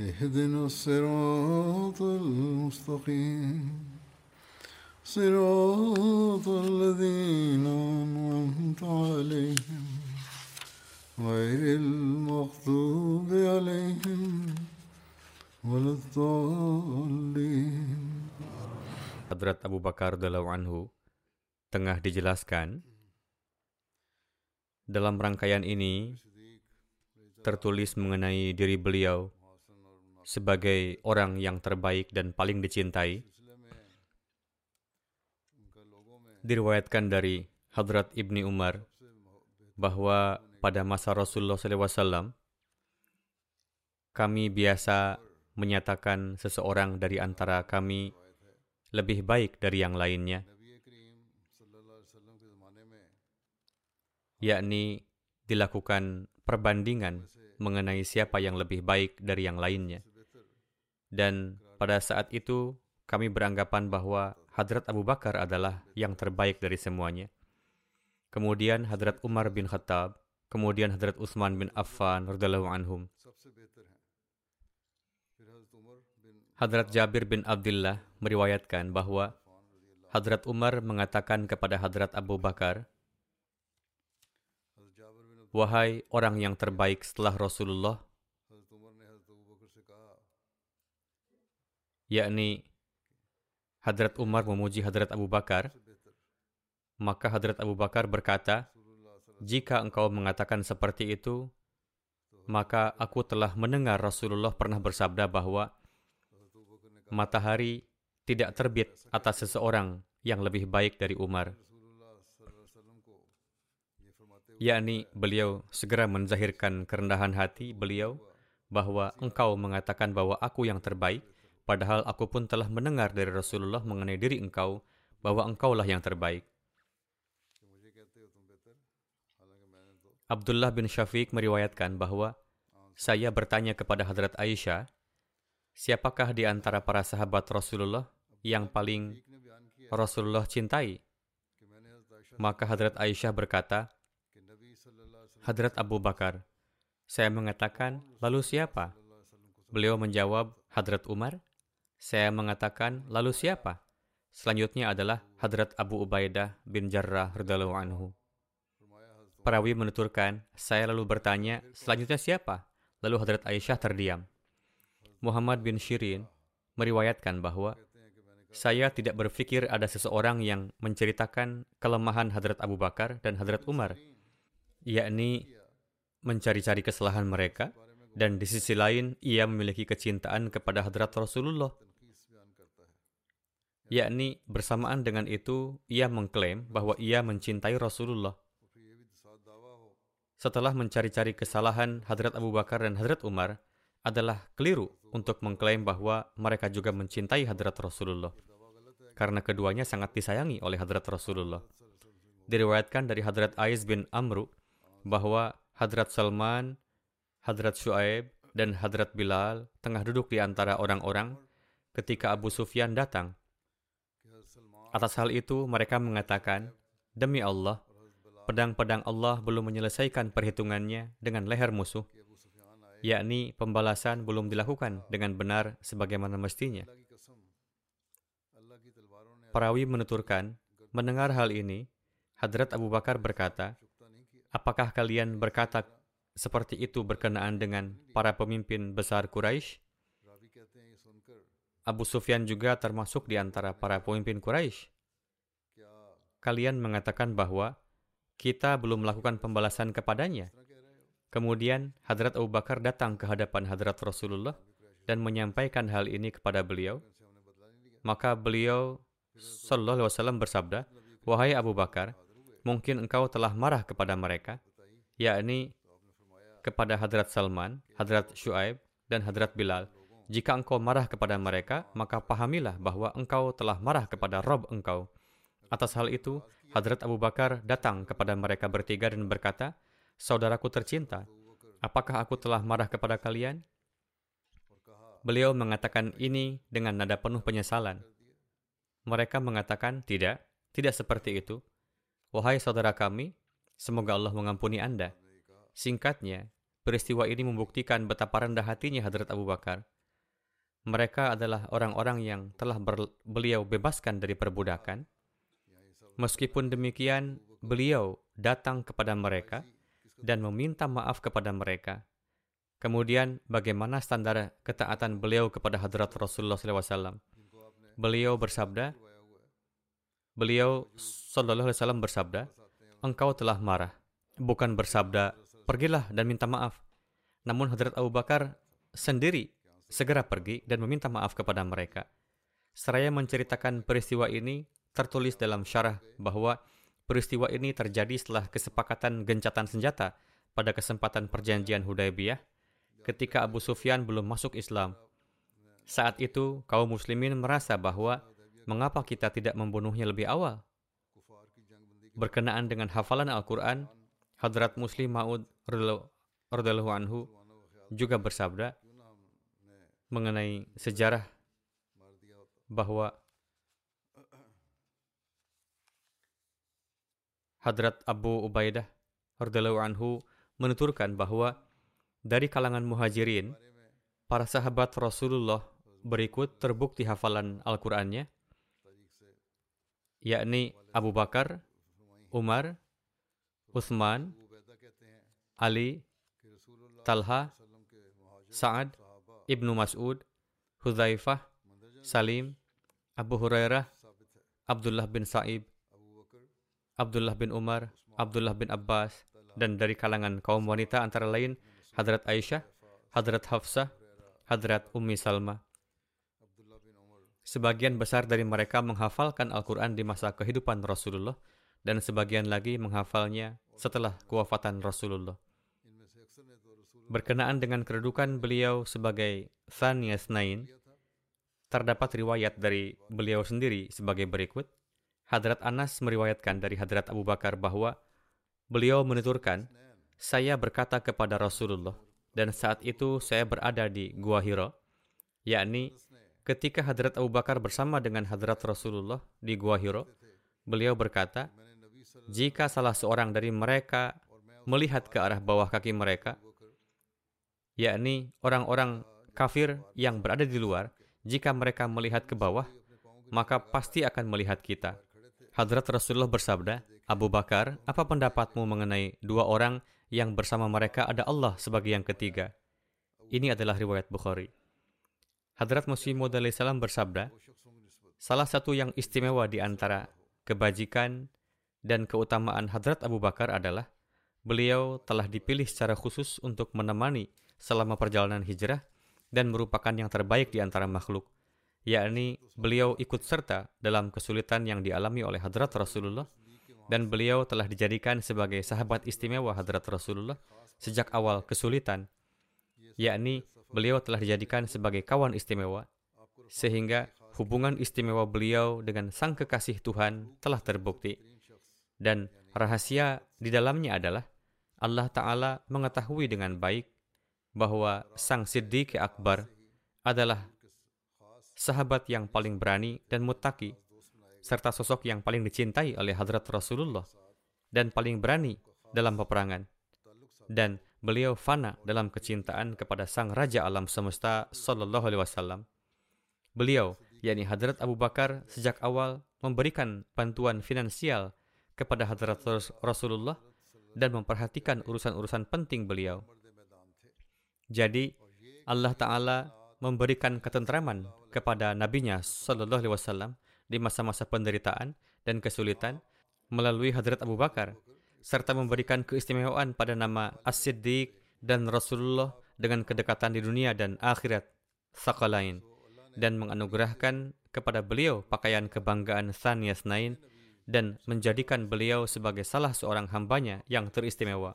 اهدنا الصراط المستقيم صراط الذين أنعمت عليهم غير المغضوب عليهم ولا الضالين Hadrat Abu Bakar Dalau Anhu tengah dijelaskan dalam rangkaian ini tertulis mengenai diri beliau sebagai orang yang terbaik dan paling dicintai diriwayatkan dari Hadrat Ibni Umar bahwa pada masa Rasulullah SAW kami biasa menyatakan seseorang dari antara kami lebih baik dari yang lainnya, yakni dilakukan perbandingan mengenai siapa yang lebih baik dari yang lainnya. Dan pada saat itu kami beranggapan bahwa Hadrat Abu Bakar adalah yang terbaik dari semuanya. Kemudian Hadrat Umar bin Khattab, kemudian Hadrat Utsman bin Affan radhiyallahu anhum. Hadrat Jabir bin Abdullah meriwayatkan bahwa Hadrat Umar mengatakan kepada Hadrat Abu Bakar, Wahai orang yang terbaik setelah Rasulullah, yakni Hadrat Umar memuji Hadrat Abu Bakar, maka Hadrat Abu Bakar berkata, jika engkau mengatakan seperti itu, maka aku telah mendengar Rasulullah pernah bersabda bahwa matahari tidak terbit atas seseorang yang lebih baik dari Umar. Yakni beliau segera menzahirkan kerendahan hati beliau bahwa engkau mengatakan bahwa aku yang terbaik, padahal aku pun telah mendengar dari Rasulullah mengenai diri engkau bahwa engkaulah yang terbaik. Abdullah bin Syafiq meriwayatkan bahwa saya bertanya kepada Hadrat Aisyah, siapakah di antara para sahabat Rasulullah yang paling Rasulullah cintai? Maka Hadrat Aisyah berkata, Hadrat Abu Bakar. Saya mengatakan, lalu siapa? Beliau menjawab, Hadrat Umar. Saya mengatakan, lalu siapa? Selanjutnya adalah Hadrat Abu Ubaidah bin Jarrah radhiyallahu anhu. Perawi menuturkan, saya lalu bertanya, selanjutnya siapa? Lalu Hadrat Aisyah terdiam. Muhammad bin Shirin meriwayatkan bahwa saya tidak berpikir ada seseorang yang menceritakan kelemahan Hadrat Abu Bakar dan Hadrat Umar, yakni mencari-cari kesalahan mereka, dan di sisi lain ia memiliki kecintaan kepada Hadrat Rasulullah. Yakni bersamaan dengan itu ia mengklaim bahwa ia mencintai Rasulullah. Setelah mencari-cari kesalahan Hadrat Abu Bakar dan Hadrat Umar, adalah keliru untuk mengklaim bahwa mereka juga mencintai Hadrat Rasulullah. Karena keduanya sangat disayangi oleh Hadrat Rasulullah. Diriwayatkan dari Hadrat Ais bin Amru bahwa Hadrat Salman, Hadrat Shu'aib, dan Hadrat Bilal tengah duduk di antara orang-orang ketika Abu Sufyan datang. Atas hal itu, mereka mengatakan, Demi Allah, pedang-pedang Allah belum menyelesaikan perhitungannya dengan leher musuh, yakni pembalasan belum dilakukan dengan benar sebagaimana mestinya. Parawi menuturkan, mendengar hal ini, Hadrat Abu Bakar berkata, Apakah kalian berkata seperti itu berkenaan dengan para pemimpin besar Quraisy? Abu Sufyan juga termasuk di antara para pemimpin Quraisy. Kalian mengatakan bahwa kita belum melakukan pembalasan kepadanya. Kemudian Hadrat Abu Bakar datang ke hadapan Hadrat Rasulullah dan menyampaikan hal ini kepada beliau. Maka beliau Sallallahu Alaihi Wasallam bersabda, Wahai Abu Bakar, mungkin engkau telah marah kepada mereka, yakni kepada Hadrat Salman, Hadrat Shu'aib, dan Hadrat Bilal. Jika engkau marah kepada mereka, maka pahamilah bahwa engkau telah marah kepada Rob engkau. Atas hal itu, Hadrat Abu Bakar datang kepada mereka bertiga dan berkata, Saudaraku tercinta, apakah aku telah marah kepada kalian? Beliau mengatakan ini dengan nada penuh penyesalan. Mereka mengatakan, tidak, tidak seperti itu. Wahai saudara kami, semoga Allah mengampuni Anda. Singkatnya, peristiwa ini membuktikan betapa rendah hatinya Hadrat Abu Bakar. Mereka adalah orang-orang yang telah beliau bebaskan dari perbudakan, Meskipun demikian, beliau datang kepada mereka dan meminta maaf kepada mereka. Kemudian, bagaimana standar ketaatan beliau kepada hadrat Rasulullah SAW? Beliau bersabda, beliau Sallallahu bersabda, engkau telah marah, bukan bersabda, pergilah dan minta maaf. Namun Hadrat Abu Bakar sendiri segera pergi dan meminta maaf kepada mereka. Seraya menceritakan peristiwa ini, tertulis dalam syarah bahwa peristiwa ini terjadi setelah kesepakatan gencatan senjata pada kesempatan perjanjian Hudaybiyah ketika Abu Sufyan belum masuk Islam. Saat itu, kaum muslimin merasa bahwa mengapa kita tidak membunuhnya lebih awal? Berkenaan dengan hafalan Al-Quran, Hadrat Muslim Ma'ud anhu juga bersabda mengenai sejarah bahwa Hadrat Abu Ubaidah radhiyallahu anhu menuturkan bahwa dari kalangan muhajirin, para sahabat Rasulullah berikut terbukti hafalan Al-Qur'annya, yakni Abu Bakar, Umar, Uthman, Ali, Talha, Sa'ad, Ibnu Mas'ud, Hudzaifah, Salim, Abu Hurairah, Abdullah bin Sa'ib, Abdullah bin Umar, Abdullah bin Abbas, dan dari kalangan kaum wanita antara lain Hadrat Aisyah, Hadrat Hafsah, Hadrat Ummi Salma. Sebagian besar dari mereka menghafalkan Al-Quran di masa kehidupan Rasulullah dan sebagian lagi menghafalnya setelah kewafatan Rasulullah. Berkenaan dengan kedudukan beliau sebagai Thaniyas Nain, terdapat riwayat dari beliau sendiri sebagai berikut. Hadrat Anas meriwayatkan dari Hadrat Abu Bakar bahwa beliau menuturkan, saya berkata kepada Rasulullah, dan saat itu saya berada di Gua Hira, yakni ketika Hadrat Abu Bakar bersama dengan Hadrat Rasulullah di Gua Hira, beliau berkata, jika salah seorang dari mereka melihat ke arah bawah kaki mereka, yakni orang-orang kafir yang berada di luar, jika mereka melihat ke bawah, maka pasti akan melihat kita. Hadrat Rasulullah bersabda, Abu Bakar, apa pendapatmu mengenai dua orang yang bersama mereka ada Allah sebagai yang ketiga? Ini adalah riwayat Bukhari. Hadrat Muslim Maud salam bersabda, salah satu yang istimewa di antara kebajikan dan keutamaan Hadrat Abu Bakar adalah beliau telah dipilih secara khusus untuk menemani selama perjalanan hijrah dan merupakan yang terbaik di antara makhluk yakni beliau ikut serta dalam kesulitan yang dialami oleh hadrat Rasulullah dan beliau telah dijadikan sebagai sahabat istimewa hadrat Rasulullah sejak awal kesulitan, yakni beliau telah dijadikan sebagai kawan istimewa, sehingga hubungan istimewa beliau dengan sang kekasih Tuhan telah terbukti. Dan rahasia di dalamnya adalah Allah Ta'ala mengetahui dengan baik bahwa sang Siddiq Akbar adalah sahabat yang paling berani dan mutaki, serta sosok yang paling dicintai oleh Hadrat Rasulullah dan paling berani dalam peperangan. Dan beliau fana dalam kecintaan kepada sang Raja Alam Semesta Sallallahu Alaihi Wasallam. Beliau, yakni Hadrat Abu Bakar, sejak awal memberikan bantuan finansial kepada Hadrat Rasulullah dan memperhatikan urusan-urusan penting beliau. Jadi, Allah Ta'ala memberikan ketentraman kepada nabinya Sallallahu Alaihi Wasallam di masa-masa penderitaan dan kesulitan melalui Hadrat Abu Bakar serta memberikan keistimewaan pada nama As-Siddiq dan Rasulullah dengan kedekatan di dunia dan akhirat sakalain dan menganugerahkan kepada beliau pakaian kebanggaan Saniyas Nain dan menjadikan beliau sebagai salah seorang hambanya yang teristimewa.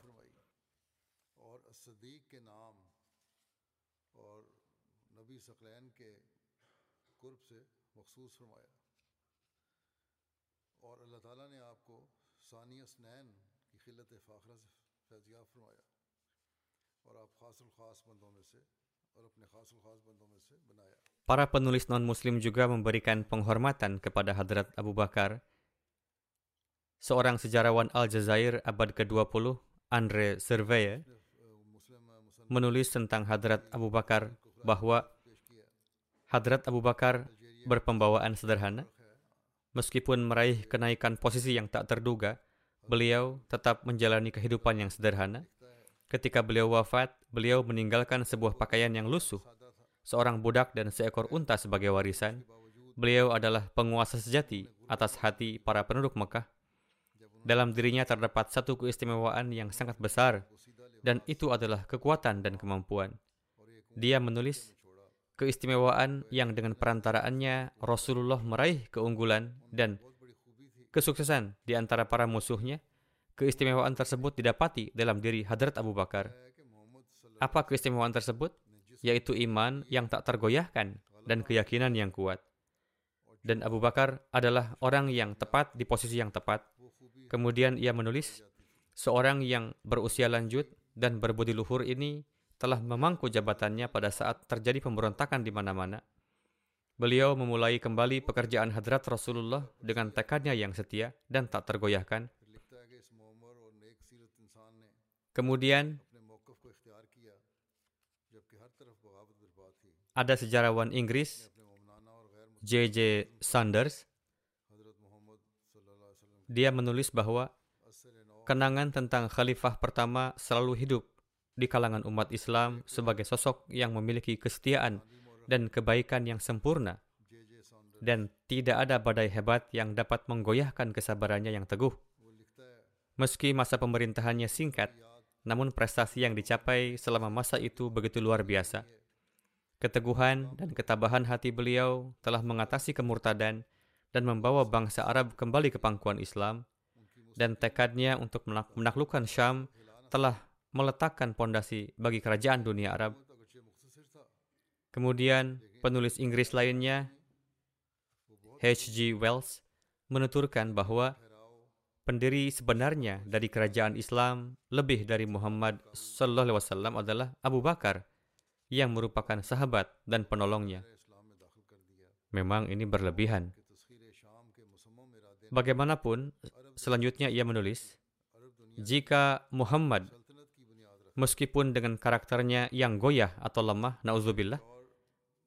Para penulis non-muslim juga memberikan penghormatan kepada Hadrat Abu Bakar. Seorang sejarawan Aljazair abad ke-20, Andre Surveyor, menulis tentang Hadrat Abu Bakar bahwa Hadrat Abu Bakar berpembawaan sederhana. Meskipun meraih kenaikan posisi yang tak terduga, beliau tetap menjalani kehidupan yang sederhana. Ketika beliau wafat, beliau meninggalkan sebuah pakaian yang lusuh, seorang budak dan seekor unta sebagai warisan. Beliau adalah penguasa sejati atas hati para penduduk Mekah. Dalam dirinya terdapat satu keistimewaan yang sangat besar, dan itu adalah kekuatan dan kemampuan. Dia menulis, keistimewaan yang dengan perantaraannya Rasulullah meraih keunggulan dan kesuksesan di antara para musuhnya, keistimewaan tersebut didapati dalam diri Hadrat Abu Bakar. Apa keistimewaan tersebut? Yaitu iman yang tak tergoyahkan dan keyakinan yang kuat. Dan Abu Bakar adalah orang yang tepat di posisi yang tepat. Kemudian ia menulis, seorang yang berusia lanjut dan berbudi luhur ini telah memangku jabatannya pada saat terjadi pemberontakan di mana-mana. Beliau memulai kembali pekerjaan hadrat Rasulullah dengan tekadnya yang setia dan tak tergoyahkan. Kemudian, ada sejarawan Inggris, J.J. Sanders, dia menulis bahwa kenangan tentang khalifah pertama selalu hidup di kalangan umat Islam sebagai sosok yang memiliki kesetiaan dan kebaikan yang sempurna, dan tidak ada badai hebat yang dapat menggoyahkan kesabarannya yang teguh. Meski masa pemerintahannya singkat, namun prestasi yang dicapai selama masa itu begitu luar biasa. Keteguhan dan ketabahan hati beliau telah mengatasi kemurtadan dan membawa bangsa Arab kembali ke pangkuan Islam, dan tekadnya untuk menaklukkan Syam telah meletakkan pondasi bagi kerajaan dunia Arab. Kemudian penulis Inggris lainnya, H.G. Wells, menuturkan bahwa pendiri sebenarnya dari kerajaan Islam lebih dari Muhammad Sallallahu Alaihi Wasallam adalah Abu Bakar yang merupakan sahabat dan penolongnya. Memang ini berlebihan. Bagaimanapun, selanjutnya ia menulis, jika Muhammad meskipun dengan karakternya yang goyah atau lemah, nauzubillah,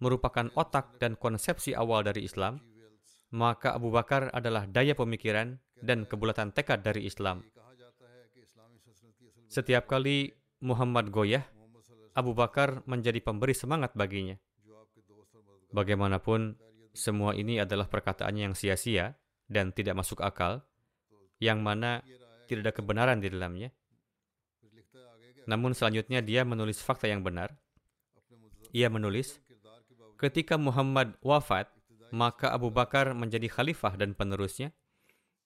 merupakan otak dan konsepsi awal dari Islam, maka Abu Bakar adalah daya pemikiran dan kebulatan tekad dari Islam. Setiap kali Muhammad goyah, Abu Bakar menjadi pemberi semangat baginya. Bagaimanapun, semua ini adalah perkataannya yang sia-sia dan tidak masuk akal, yang mana tidak ada kebenaran di dalamnya. Namun selanjutnya dia menulis fakta yang benar. Ia menulis, ketika Muhammad wafat, maka Abu Bakar menjadi khalifah dan penerusnya,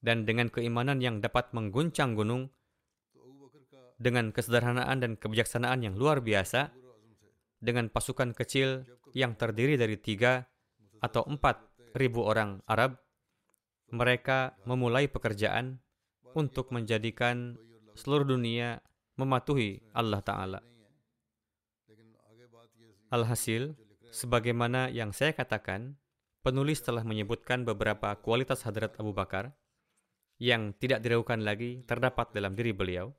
dan dengan keimanan yang dapat mengguncang gunung, dengan kesederhanaan dan kebijaksanaan yang luar biasa, dengan pasukan kecil yang terdiri dari tiga atau empat ribu orang Arab, mereka memulai pekerjaan untuk menjadikan seluruh dunia mematuhi Allah Ta'ala. Alhasil, sebagaimana yang saya katakan, penulis telah menyebutkan beberapa kualitas hadrat Abu Bakar yang tidak diragukan lagi terdapat dalam diri beliau,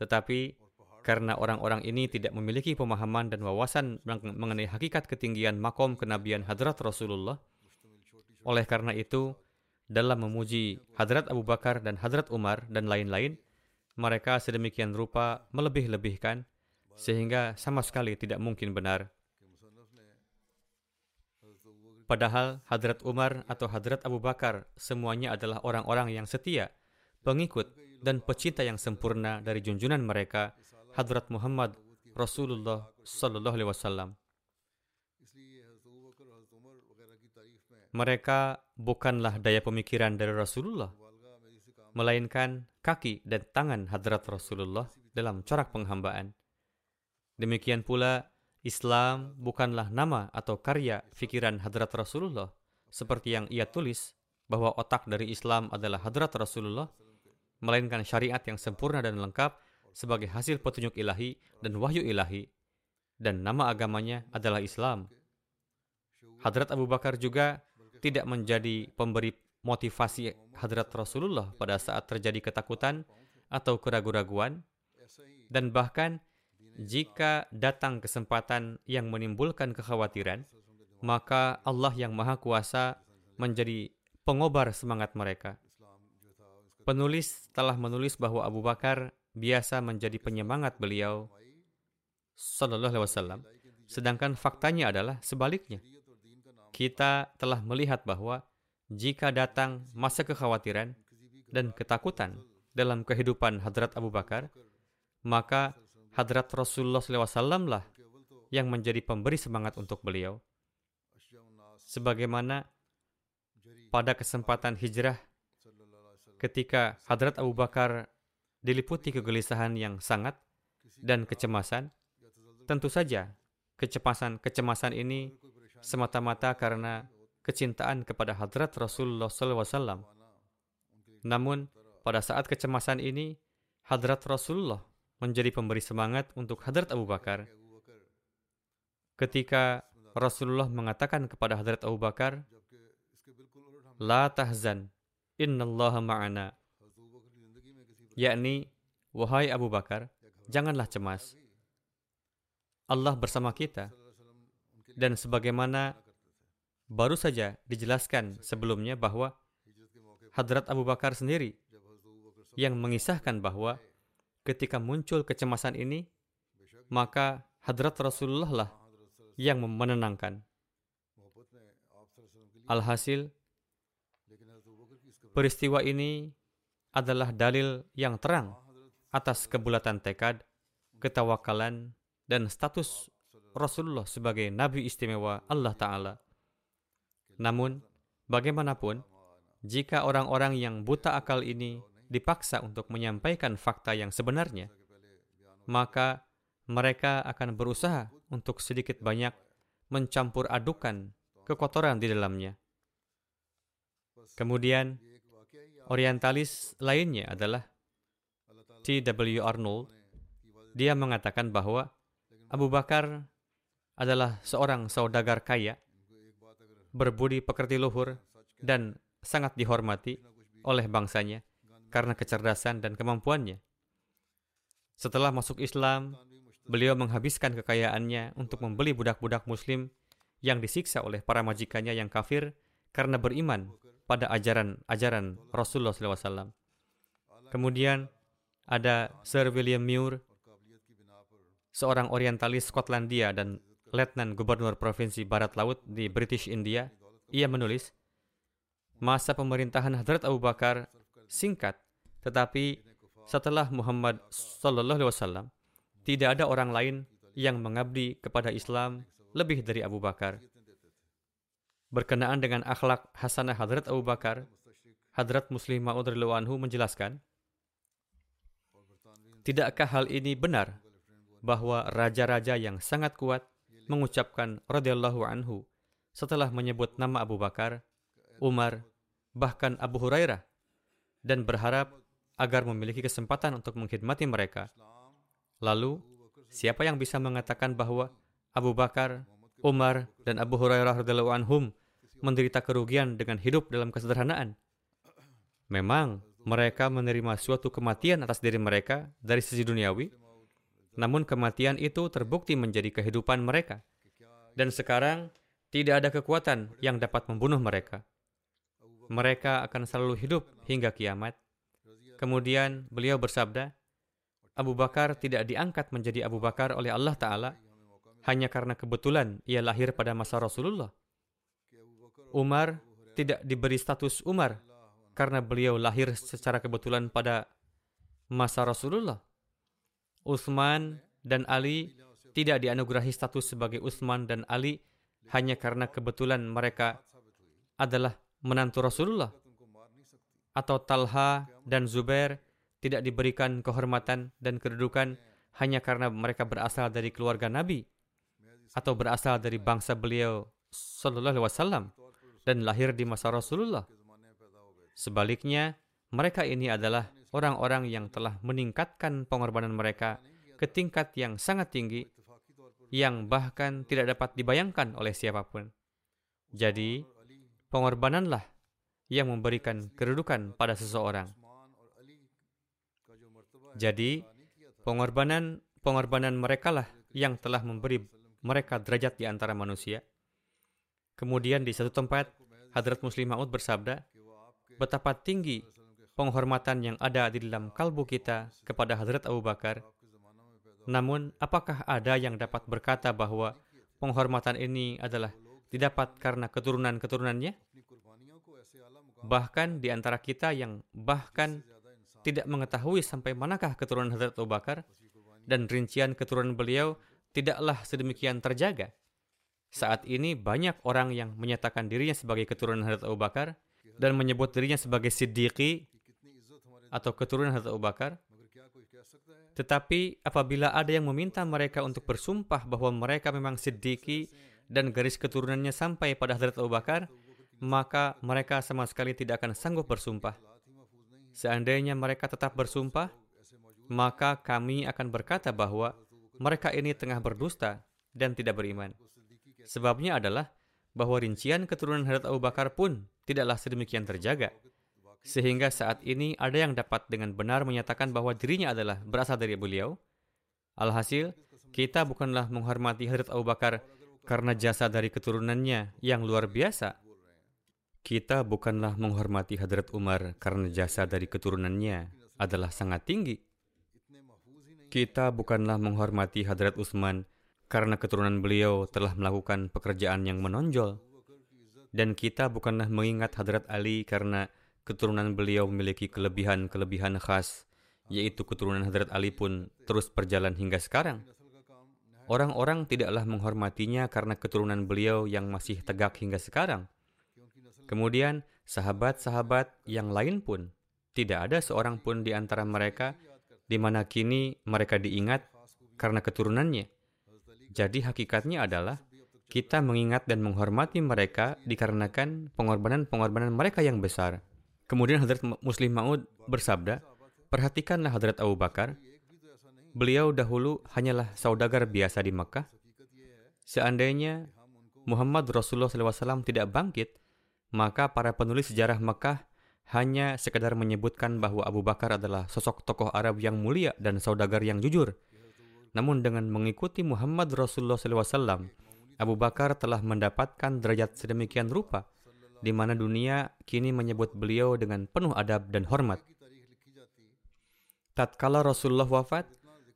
tetapi karena orang-orang ini tidak memiliki pemahaman dan wawasan mengenai hakikat ketinggian makom kenabian hadrat Rasulullah, oleh karena itu, dalam memuji Hadrat Abu Bakar dan Hadrat Umar dan lain-lain, mereka sedemikian rupa melebih-lebihkan sehingga sama sekali tidak mungkin benar. Padahal Hadrat Umar atau Hadrat Abu Bakar semuanya adalah orang-orang yang setia, pengikut dan pecinta yang sempurna dari junjunan mereka, Hadrat Muhammad Rasulullah Sallallahu Alaihi Wasallam. Mereka bukanlah daya pemikiran dari Rasulullah, melainkan kaki dan tangan Hadrat Rasulullah dalam corak penghambaan. Demikian pula Islam bukanlah nama atau karya fikiran hadrat Rasulullah, seperti yang ia tulis bahwa otak dari Islam adalah hadrat Rasulullah, melainkan syariat yang sempurna dan lengkap sebagai hasil petunjuk ilahi dan wahyu ilahi, dan nama agamanya adalah Islam. Hadrat Abu Bakar juga tidak menjadi pemberi motivasi hadrat Rasulullah pada saat terjadi ketakutan atau keraguan-raguan, dan bahkan jika datang kesempatan yang menimbulkan kekhawatiran, maka Allah yang Maha Kuasa menjadi pengobar semangat mereka. Penulis telah menulis bahwa Abu Bakar biasa menjadi penyemangat beliau Sallallahu Alaihi Wasallam, sedangkan faktanya adalah sebaliknya. Kita telah melihat bahwa jika datang masa kekhawatiran dan ketakutan dalam kehidupan Hadrat Abu Bakar, maka Hadrat Rasulullah SAW lah yang menjadi pemberi semangat untuk beliau. Sebagaimana pada kesempatan hijrah ketika Hadrat Abu Bakar diliputi kegelisahan yang sangat dan kecemasan, tentu saja kecemasan-kecemasan ini semata-mata karena kecintaan kepada Hadrat Rasulullah SAW. Namun, pada saat kecemasan ini, Hadrat Rasulullah menjadi pemberi semangat untuk Hadrat Abu Bakar. Ketika Rasulullah mengatakan kepada Hadrat Abu Bakar, La tahzan, innallaha ma'ana. Yakni, wahai Abu Bakar, janganlah cemas. Allah bersama kita. Dan sebagaimana baru saja dijelaskan sebelumnya bahwa Hadrat Abu Bakar sendiri yang mengisahkan bahwa ketika muncul kecemasan ini, maka hadrat Rasulullah lah yang menenangkan. Alhasil, peristiwa ini adalah dalil yang terang atas kebulatan tekad, ketawakalan, dan status Rasulullah sebagai Nabi istimewa Allah Ta'ala. Namun, bagaimanapun, jika orang-orang yang buta akal ini dipaksa untuk menyampaikan fakta yang sebenarnya, maka mereka akan berusaha untuk sedikit banyak mencampur adukan kekotoran di dalamnya. Kemudian, orientalis lainnya adalah T.W. Arnold. Dia mengatakan bahwa Abu Bakar adalah seorang saudagar kaya, berbudi pekerti luhur, dan sangat dihormati oleh bangsanya karena kecerdasan dan kemampuannya. Setelah masuk Islam, beliau menghabiskan kekayaannya untuk membeli budak-budak muslim yang disiksa oleh para majikannya yang kafir karena beriman pada ajaran-ajaran Rasulullah SAW. Kemudian ada Sir William Muir, seorang orientalis Skotlandia dan letnan gubernur provinsi Barat Laut di British India. Ia menulis, masa pemerintahan Hadrat Abu Bakar singkat tetapi setelah Muhammad Sallallahu Alaihi Wasallam, tidak ada orang lain yang mengabdi kepada Islam lebih dari Abu Bakar. Berkenaan dengan akhlak hasanah Hadrat Abu Bakar, Hadrat Muslim Ma'ud anhu menjelaskan, Tidakkah hal ini benar bahwa raja-raja yang sangat kuat mengucapkan radhiyallahu anhu setelah menyebut nama Abu Bakar, Umar, bahkan Abu Hurairah dan berharap agar memiliki kesempatan untuk mengkhidmati mereka. Lalu, siapa yang bisa mengatakan bahwa Abu Bakar, Umar, dan Abu Hurairah radhiyallahu anhum menderita kerugian dengan hidup dalam kesederhanaan? Memang, mereka menerima suatu kematian atas diri mereka dari sisi duniawi, namun kematian itu terbukti menjadi kehidupan mereka. Dan sekarang, tidak ada kekuatan yang dapat membunuh mereka. Mereka akan selalu hidup hingga kiamat. Kemudian beliau bersabda, Abu Bakar tidak diangkat menjadi Abu Bakar oleh Allah Ta'ala hanya karena kebetulan ia lahir pada masa Rasulullah. Umar tidak diberi status Umar karena beliau lahir secara kebetulan pada masa Rasulullah. Utsman dan Ali tidak dianugerahi status sebagai Utsman dan Ali hanya karena kebetulan mereka adalah menantu Rasulullah. Atau Talha dan Zubair tidak diberikan kehormatan dan kedudukan hanya karena mereka berasal dari keluarga Nabi atau berasal dari bangsa beliau Sallallahu Alaihi Wasallam dan lahir di masa Rasulullah. Sebaliknya, mereka ini adalah orang-orang yang telah meningkatkan pengorbanan mereka ke tingkat yang sangat tinggi, yang bahkan tidak dapat dibayangkan oleh siapa pun. Jadi, pengorbananlah yang memberikan kedudukan pada seseorang. Jadi, pengorbanan pengorbanan mereka lah yang telah memberi mereka derajat di antara manusia. Kemudian di satu tempat, Hadrat Muslim Maud bersabda, betapa tinggi penghormatan yang ada di dalam kalbu kita kepada Hadrat Abu Bakar. Namun, apakah ada yang dapat berkata bahwa penghormatan ini adalah didapat karena keturunan-keturunannya? Bahkan di antara kita yang bahkan tidak mengetahui sampai manakah keturunan Hadrat Abu Bakar dan rincian keturunan beliau tidaklah sedemikian terjaga. Saat ini banyak orang yang menyatakan dirinya sebagai keturunan Hadrat Abu Bakar dan menyebut dirinya sebagai siddiqi atau keturunan Hadrat Abu Bakar. Tetapi apabila ada yang meminta mereka untuk bersumpah bahwa mereka memang siddiqi dan garis keturunannya sampai pada Hadrat Abu Bakar, maka mereka sama sekali tidak akan sanggup bersumpah. Seandainya mereka tetap bersumpah, maka kami akan berkata bahwa mereka ini tengah berdusta dan tidak beriman. Sebabnya adalah bahwa rincian keturunan Hadrat Abu Bakar pun tidaklah sedemikian terjaga. Sehingga saat ini ada yang dapat dengan benar menyatakan bahwa dirinya adalah berasal dari beliau. Alhasil, kita bukanlah menghormati Hadrat Abu Bakar karena jasa dari keturunannya yang luar biasa. Kita bukanlah menghormati Hadrat Umar karena jasa dari keturunannya adalah sangat tinggi. Kita bukanlah menghormati Hadrat Utsman karena keturunan beliau telah melakukan pekerjaan yang menonjol. Dan kita bukanlah mengingat Hadrat Ali karena keturunan beliau memiliki kelebihan-kelebihan khas, yaitu keturunan Hadrat Ali pun terus berjalan hingga sekarang. Orang-orang tidaklah menghormatinya karena keturunan beliau yang masih tegak hingga sekarang. Kemudian, sahabat-sahabat yang lain pun, tidak ada seorang pun di antara mereka di mana kini mereka diingat karena keturunannya. Jadi hakikatnya adalah kita mengingat dan menghormati mereka dikarenakan pengorbanan-pengorbanan mereka yang besar. Kemudian Hadrat Muslim Ma'ud bersabda, Perhatikanlah Hadrat Abu Bakar, beliau dahulu hanyalah saudagar biasa di Makkah. Seandainya Muhammad Rasulullah SAW tidak bangkit, maka para penulis sejarah Makkah hanya sekadar menyebutkan bahwa Abu Bakar adalah sosok tokoh Arab yang mulia dan saudagar yang jujur. Namun dengan mengikuti Muhammad Rasulullah SAW, Abu Bakar telah mendapatkan derajat sedemikian rupa di mana dunia kini menyebut beliau dengan penuh adab dan hormat. Tatkala Rasulullah wafat,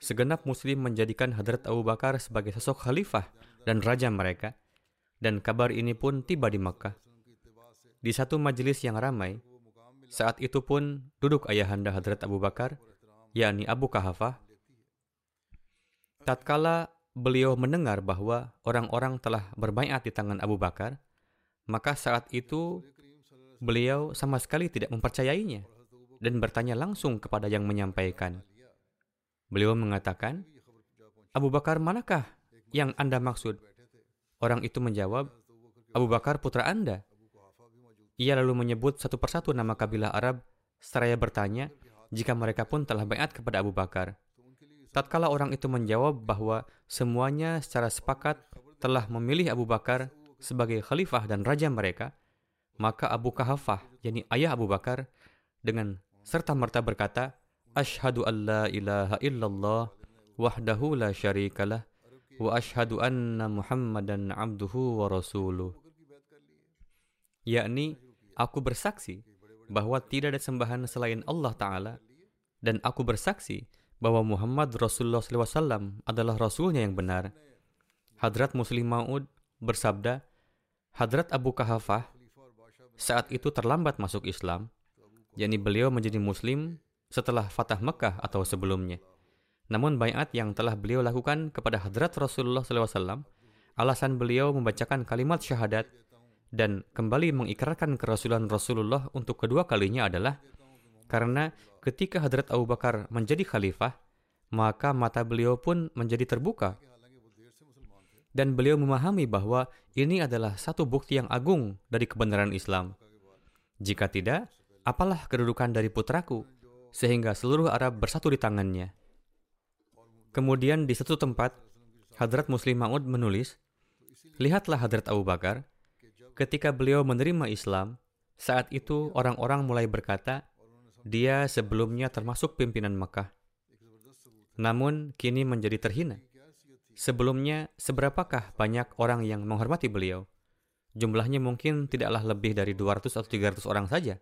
segenap muslim menjadikan Hadrat Abu Bakar sebagai sosok khalifah dan raja mereka, dan kabar ini pun tiba di Makkah. Di satu majelis yang ramai, saat itu pun duduk ayahanda Hadrat Abu Bakar, yakni Abu Kahafah. Tatkala beliau mendengar bahwa orang-orang telah berbaikat di tangan Abu Bakar, maka saat itu beliau sama sekali tidak mempercayainya dan bertanya langsung kepada yang menyampaikan. Beliau mengatakan, Abu Bakar manakah yang Anda maksud? Orang itu menjawab, Abu Bakar putra Anda. Ia lalu menyebut satu persatu nama kabilah Arab, seraya bertanya jika mereka pun telah bayat kepada Abu Bakar. Tatkala orang itu menjawab bahwa semuanya secara sepakat telah memilih Abu Bakar sebagai khalifah dan raja mereka, maka Abu Kahafah, yakni ayah Abu Bakar, dengan serta-merta berkata, Ashhadu an la ilaha illallah wahdahu la syarikalah wa ashhadu anna Muhammadan abduhu wa rasuluh. Yakni, aku bersaksi bahwa tidak ada sembahan selain Allah Ta'ala dan aku bersaksi bahwa Muhammad Rasulullah SAW adalah Rasulnya yang benar. Hadrat Muslim Ma'ud bersabda, Hadrat Abu Kahafah saat itu terlambat masuk Islam, yakni beliau menjadi muslim setelah Fatah Mekah atau sebelumnya. Namun bayat yang telah beliau lakukan kepada hadrat Rasulullah SAW, alasan beliau membacakan kalimat syahadat dan kembali mengikrarkan kerasulan Rasulullah untuk kedua kalinya adalah karena ketika hadrat Abu Bakar menjadi khalifah, maka mata beliau pun menjadi terbuka. Dan beliau memahami bahwa ini adalah satu bukti yang agung dari kebenaran Islam. Jika tidak, apalah kedudukan dari putraku, sehingga seluruh Arab bersatu di tangannya. Kemudian di satu tempat, Hadrat Muslim Ma'ud menulis, Lihatlah Hadrat Abu Bakar, ketika beliau menerima Islam, saat itu orang-orang mulai berkata, dia sebelumnya termasuk pimpinan Mekah. Namun kini menjadi terhina. Sebelumnya, seberapakah banyak orang yang menghormati beliau? Jumlahnya mungkin tidaklah lebih dari 200 atau 300 orang saja.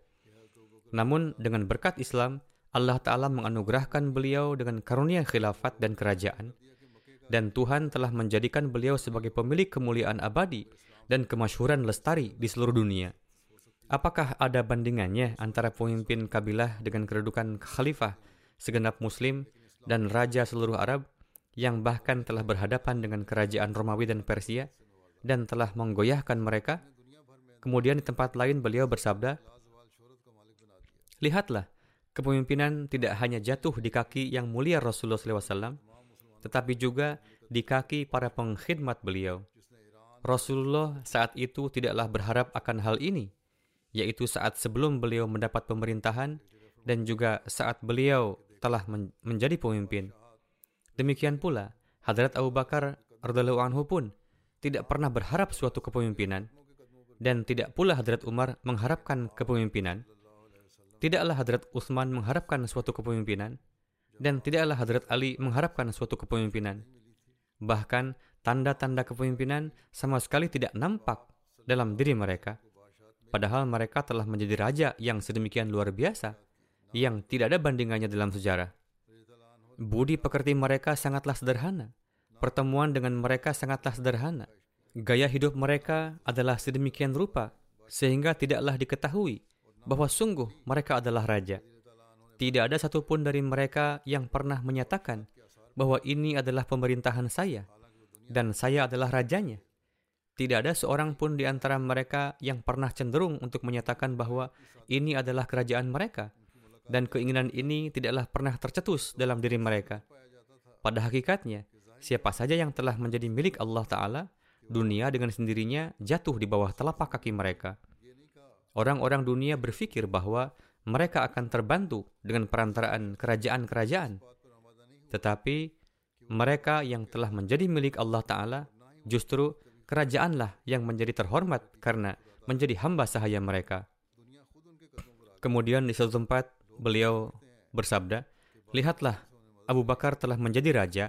Namun dengan berkat Islam, Allah Ta'ala menganugerahkan beliau dengan karunia khilafat dan kerajaan, dan Tuhan telah menjadikan beliau sebagai pemilik kemuliaan abadi dan kemasyhuran lestari di seluruh dunia. Apakah ada bandingannya antara pemimpin kabilah dengan kedudukan khalifah, segenap muslim, dan raja seluruh Arab yang bahkan telah berhadapan dengan kerajaan Romawi dan Persia dan telah menggoyahkan mereka? Kemudian di tempat lain beliau bersabda, Lihatlah, Kepemimpinan tidak hanya jatuh di kaki yang mulia Rasulullah SAW, tetapi juga di kaki para pengkhidmat beliau. Rasulullah saat itu tidaklah berharap akan hal ini, yaitu saat sebelum beliau mendapat pemerintahan dan juga saat beliau telah men menjadi pemimpin. Demikian pula, Hadrat Abu Bakar radhiallahu anhu pun tidak pernah berharap suatu kepemimpinan dan tidak pula Hadrat Umar mengharapkan kepemimpinan Tidaklah Hadrat Utsman mengharapkan suatu kepemimpinan, dan tidaklah Hadrat Ali mengharapkan suatu kepemimpinan. Bahkan, tanda-tanda kepemimpinan sama sekali tidak nampak dalam diri mereka. Padahal mereka telah menjadi raja yang sedemikian luar biasa, yang tidak ada bandingannya dalam sejarah. Budi pekerti mereka sangatlah sederhana. Pertemuan dengan mereka sangatlah sederhana. Gaya hidup mereka adalah sedemikian rupa, sehingga tidaklah diketahui bahwa sungguh mereka adalah raja. Tidak ada satupun dari mereka yang pernah menyatakan bahwa ini adalah pemerintahan saya dan saya adalah rajanya. Tidak ada seorang pun di antara mereka yang pernah cenderung untuk menyatakan bahwa ini adalah kerajaan mereka dan keinginan ini tidaklah pernah tercetus dalam diri mereka. Pada hakikatnya, siapa saja yang telah menjadi milik Allah Ta'ala, dunia dengan sendirinya jatuh di bawah telapak kaki mereka orang-orang dunia berpikir bahwa mereka akan terbantu dengan perantaraan kerajaan-kerajaan. Tetapi mereka yang telah menjadi milik Allah Ta'ala, justru kerajaanlah yang menjadi terhormat karena menjadi hamba sahaya mereka. Kemudian di suatu tempat beliau bersabda, Lihatlah, Abu Bakar telah menjadi raja,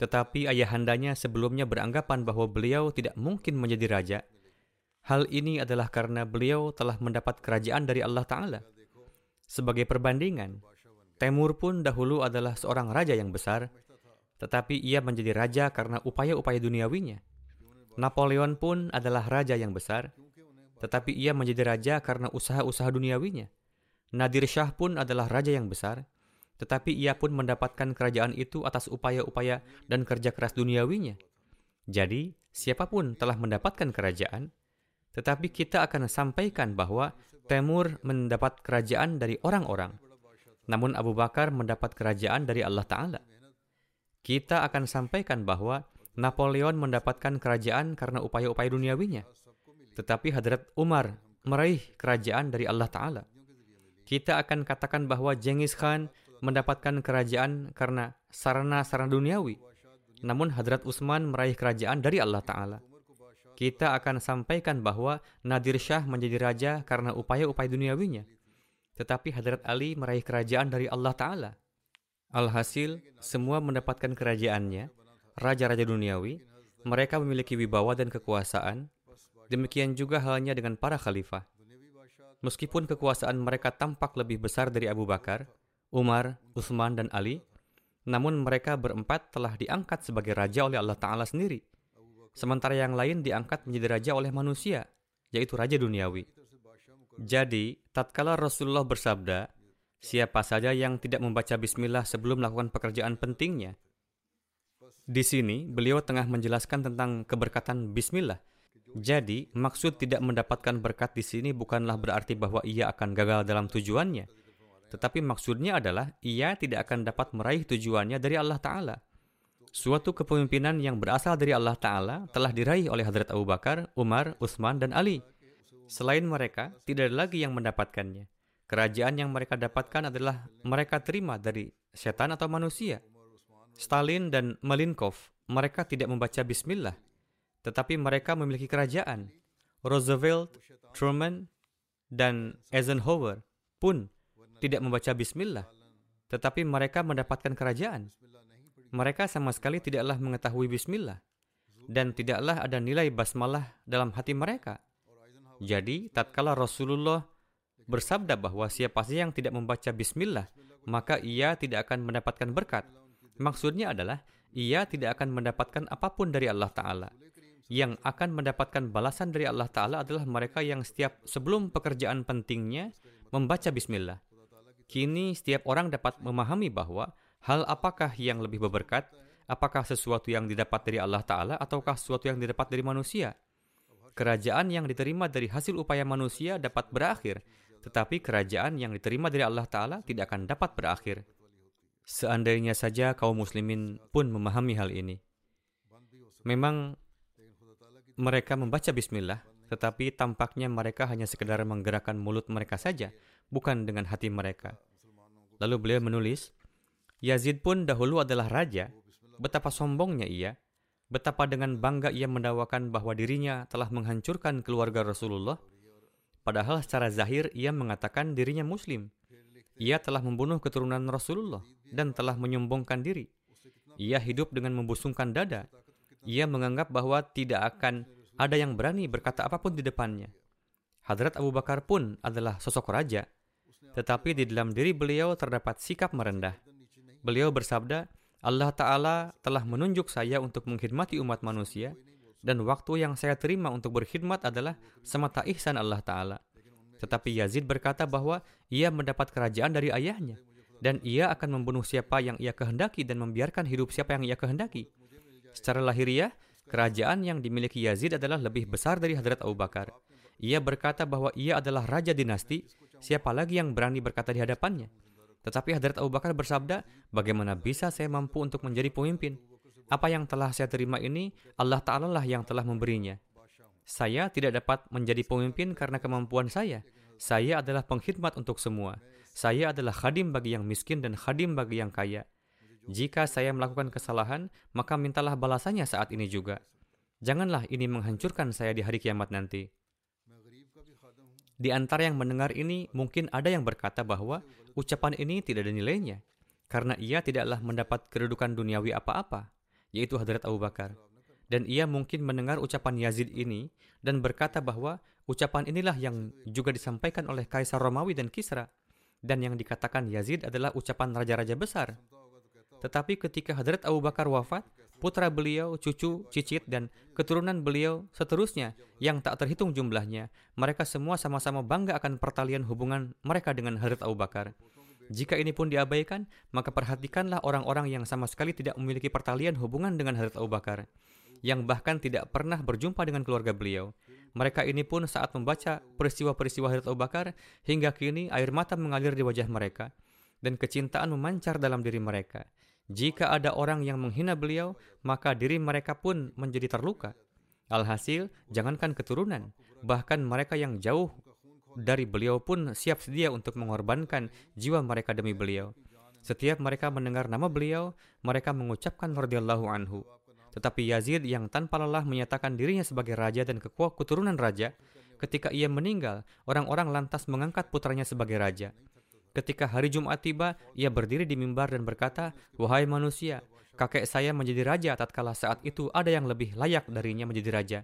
tetapi ayahandanya sebelumnya beranggapan bahwa beliau tidak mungkin menjadi raja Hal ini adalah karena beliau telah mendapat kerajaan dari Allah Ta'ala. Sebagai perbandingan, Temur pun dahulu adalah seorang raja yang besar, tetapi ia menjadi raja karena upaya-upaya duniawinya. Napoleon pun adalah raja yang besar, tetapi ia menjadi raja karena usaha-usaha duniawinya. Nadir Shah pun adalah raja yang besar, tetapi ia pun mendapatkan kerajaan itu atas upaya-upaya dan kerja keras duniawinya. Jadi, siapa pun telah mendapatkan kerajaan, tetapi kita akan sampaikan bahwa Temur mendapat kerajaan dari orang-orang. Namun Abu Bakar mendapat kerajaan dari Allah Ta'ala. Kita akan sampaikan bahwa Napoleon mendapatkan kerajaan karena upaya-upaya duniawinya. Tetapi Hadrat Umar meraih kerajaan dari Allah Ta'ala. Kita akan katakan bahwa Genghis Khan mendapatkan kerajaan karena sarana-sarana duniawi. Namun Hadrat Utsman meraih kerajaan dari Allah Ta'ala kita akan sampaikan bahwa Nadir Shah menjadi raja karena upaya-upaya duniawinya. Tetapi Hadrat Ali meraih kerajaan dari Allah Ta'ala. Alhasil, semua mendapatkan kerajaannya, raja-raja duniawi, mereka memiliki wibawa dan kekuasaan, demikian juga halnya dengan para khalifah. Meskipun kekuasaan mereka tampak lebih besar dari Abu Bakar, Umar, Utsman, dan Ali, namun mereka berempat telah diangkat sebagai raja oleh Allah Ta'ala sendiri – sementara yang lain diangkat menjadi raja oleh manusia, yaitu raja duniawi. Jadi, tatkala Rasulullah bersabda, siapa saja yang tidak membaca bismillah sebelum melakukan pekerjaan pentingnya. Di sini, beliau tengah menjelaskan tentang keberkatan bismillah. Jadi, maksud tidak mendapatkan berkat di sini bukanlah berarti bahwa ia akan gagal dalam tujuannya. Tetapi maksudnya adalah ia tidak akan dapat meraih tujuannya dari Allah Ta'ala. Suatu kepemimpinan yang berasal dari Allah Ta'ala telah diraih oleh Hadrat Abu Bakar, Umar, Utsman, dan Ali. Selain mereka, tidak ada lagi yang mendapatkannya. Kerajaan yang mereka dapatkan adalah mereka terima dari setan atau manusia. Stalin dan Malinkov, mereka tidak membaca bismillah, tetapi mereka memiliki kerajaan. Roosevelt, Truman, dan Eisenhower pun tidak membaca bismillah, tetapi mereka mendapatkan kerajaan. Mereka sama sekali tidaklah mengetahui bismillah dan tidaklah ada nilai basmalah dalam hati mereka. Jadi, tatkala Rasulullah bersabda bahwa siapa saja yang tidak membaca bismillah, maka ia tidak akan mendapatkan berkat. Maksudnya adalah ia tidak akan mendapatkan apa pun dari Allah Ta'ala. Yang akan mendapatkan balasan dari Allah Ta'ala adalah mereka yang setiap sebelum pekerjaan pentingnya membaca bismillah. Kini setiap orang dapat memahami bahwa Hal apakah yang lebih berberkat? Apakah sesuatu yang didapat dari Allah Ta'ala ataukah sesuatu yang didapat dari manusia? Kerajaan yang diterima dari hasil upaya manusia dapat berakhir, tetapi kerajaan yang diterima dari Allah Ta'ala tidak akan dapat berakhir. Seandainya saja kaum muslimin pun memahami hal ini. Memang mereka membaca bismillah, tetapi tampaknya mereka hanya sekedar menggerakkan mulut mereka saja, bukan dengan hati mereka. Lalu beliau menulis, Yazid pun dahulu adalah raja. Betapa sombongnya ia. Betapa dengan bangga ia mendawakan bahwa dirinya telah menghancurkan keluarga Rasulullah. Padahal secara zahir ia mengatakan dirinya muslim. Ia telah membunuh keturunan Rasulullah dan telah menyombongkan diri. Ia hidup dengan membusungkan dada. Ia menganggap bahwa tidak akan ada yang berani berkata apa pun di depannya. Hadrat Abu Bakar pun adalah sosok raja, tetapi di dalam diri beliau terdapat sikap merendah. Beliau bersabda, Allah Ta'ala telah menunjuk saya untuk mengkhidmati umat manusia, dan waktu yang saya terima untuk berkhidmat adalah semata ihsan Allah Ta'ala. Tetapi Yazid berkata bahwa ia mendapat kerajaan dari ayahnya, dan ia akan membunuh siapa yang ia kehendaki dan membiarkan hidup siapa yang ia kehendaki. Secara lahiriah, kerajaan yang dimiliki Yazid adalah lebih besar dari Hadrat Abu Bakar. Ia berkata bahwa ia adalah raja dinasti, siapa lagi yang berani berkata di hadapannya? Tetapi Hadrat Abu Bakar bersabda, bagaimana bisa saya mampu untuk menjadi pemimpin? Apa yang telah saya terima ini, Allah Ta'ala lah yang telah memberinya. Saya tidak dapat menjadi pemimpin karena kemampuan saya. Saya adalah pengkhidmat untuk semua. Saya adalah khadim bagi yang miskin dan khadim bagi yang kaya. Jika saya melakukan kesalahan, maka mintalah balasannya saat ini juga. Janganlah ini menghancurkan saya di hari kiamat nanti. Di antara yang mendengar ini, mungkin ada yang berkata bahwa ucapan ini tidak ada nilainya, karena ia tidaklah mendapat kedudukan duniawi apa-apa, yaitu Hadrat Abu Bakar. Dan ia mungkin mendengar ucapan Yazid ini dan berkata bahwa ucapan inilah yang juga disampaikan oleh Kaisar Romawi dan Kisra, dan yang dikatakan Yazid adalah ucapan raja-raja besar. Tetapi ketika Hadrat Abu Bakar wafat, putra beliau, cucu, cicit, dan keturunan beliau seterusnya yang tak terhitung jumlahnya. Mereka semua sama-sama bangga akan pertalian hubungan mereka dengan Hadrat Abu Bakar. Jika ini pun diabaikan, maka perhatikanlah orang-orang yang sama sekali tidak memiliki pertalian hubungan dengan Hadrat Abu Bakar, yang bahkan tidak pernah berjumpa dengan keluarga beliau. Mereka ini pun saat membaca peristiwa-peristiwa Hadrat Abu Bakar, hingga kini air mata mengalir di wajah mereka, dan kecintaan memancar dalam diri mereka. Jika ada orang yang menghina beliau, maka diri mereka pun menjadi terluka. Alhasil, jangankan keturunan, bahkan mereka yang jauh dari beliau pun siap sedia untuk mengorbankan jiwa mereka demi beliau. Setiap mereka mendengar nama beliau, mereka mengucapkan radhiyallahu anhu. Tetapi Yazid yang tanpa lelah menyatakan dirinya sebagai raja dan kekuat keturunan raja, ketika ia meninggal, orang-orang lantas mengangkat putranya sebagai raja. Ketika hari Jumat tiba, ia berdiri di mimbar dan berkata, Wahai manusia, kakek saya menjadi raja tatkala saat itu ada yang lebih layak darinya menjadi raja.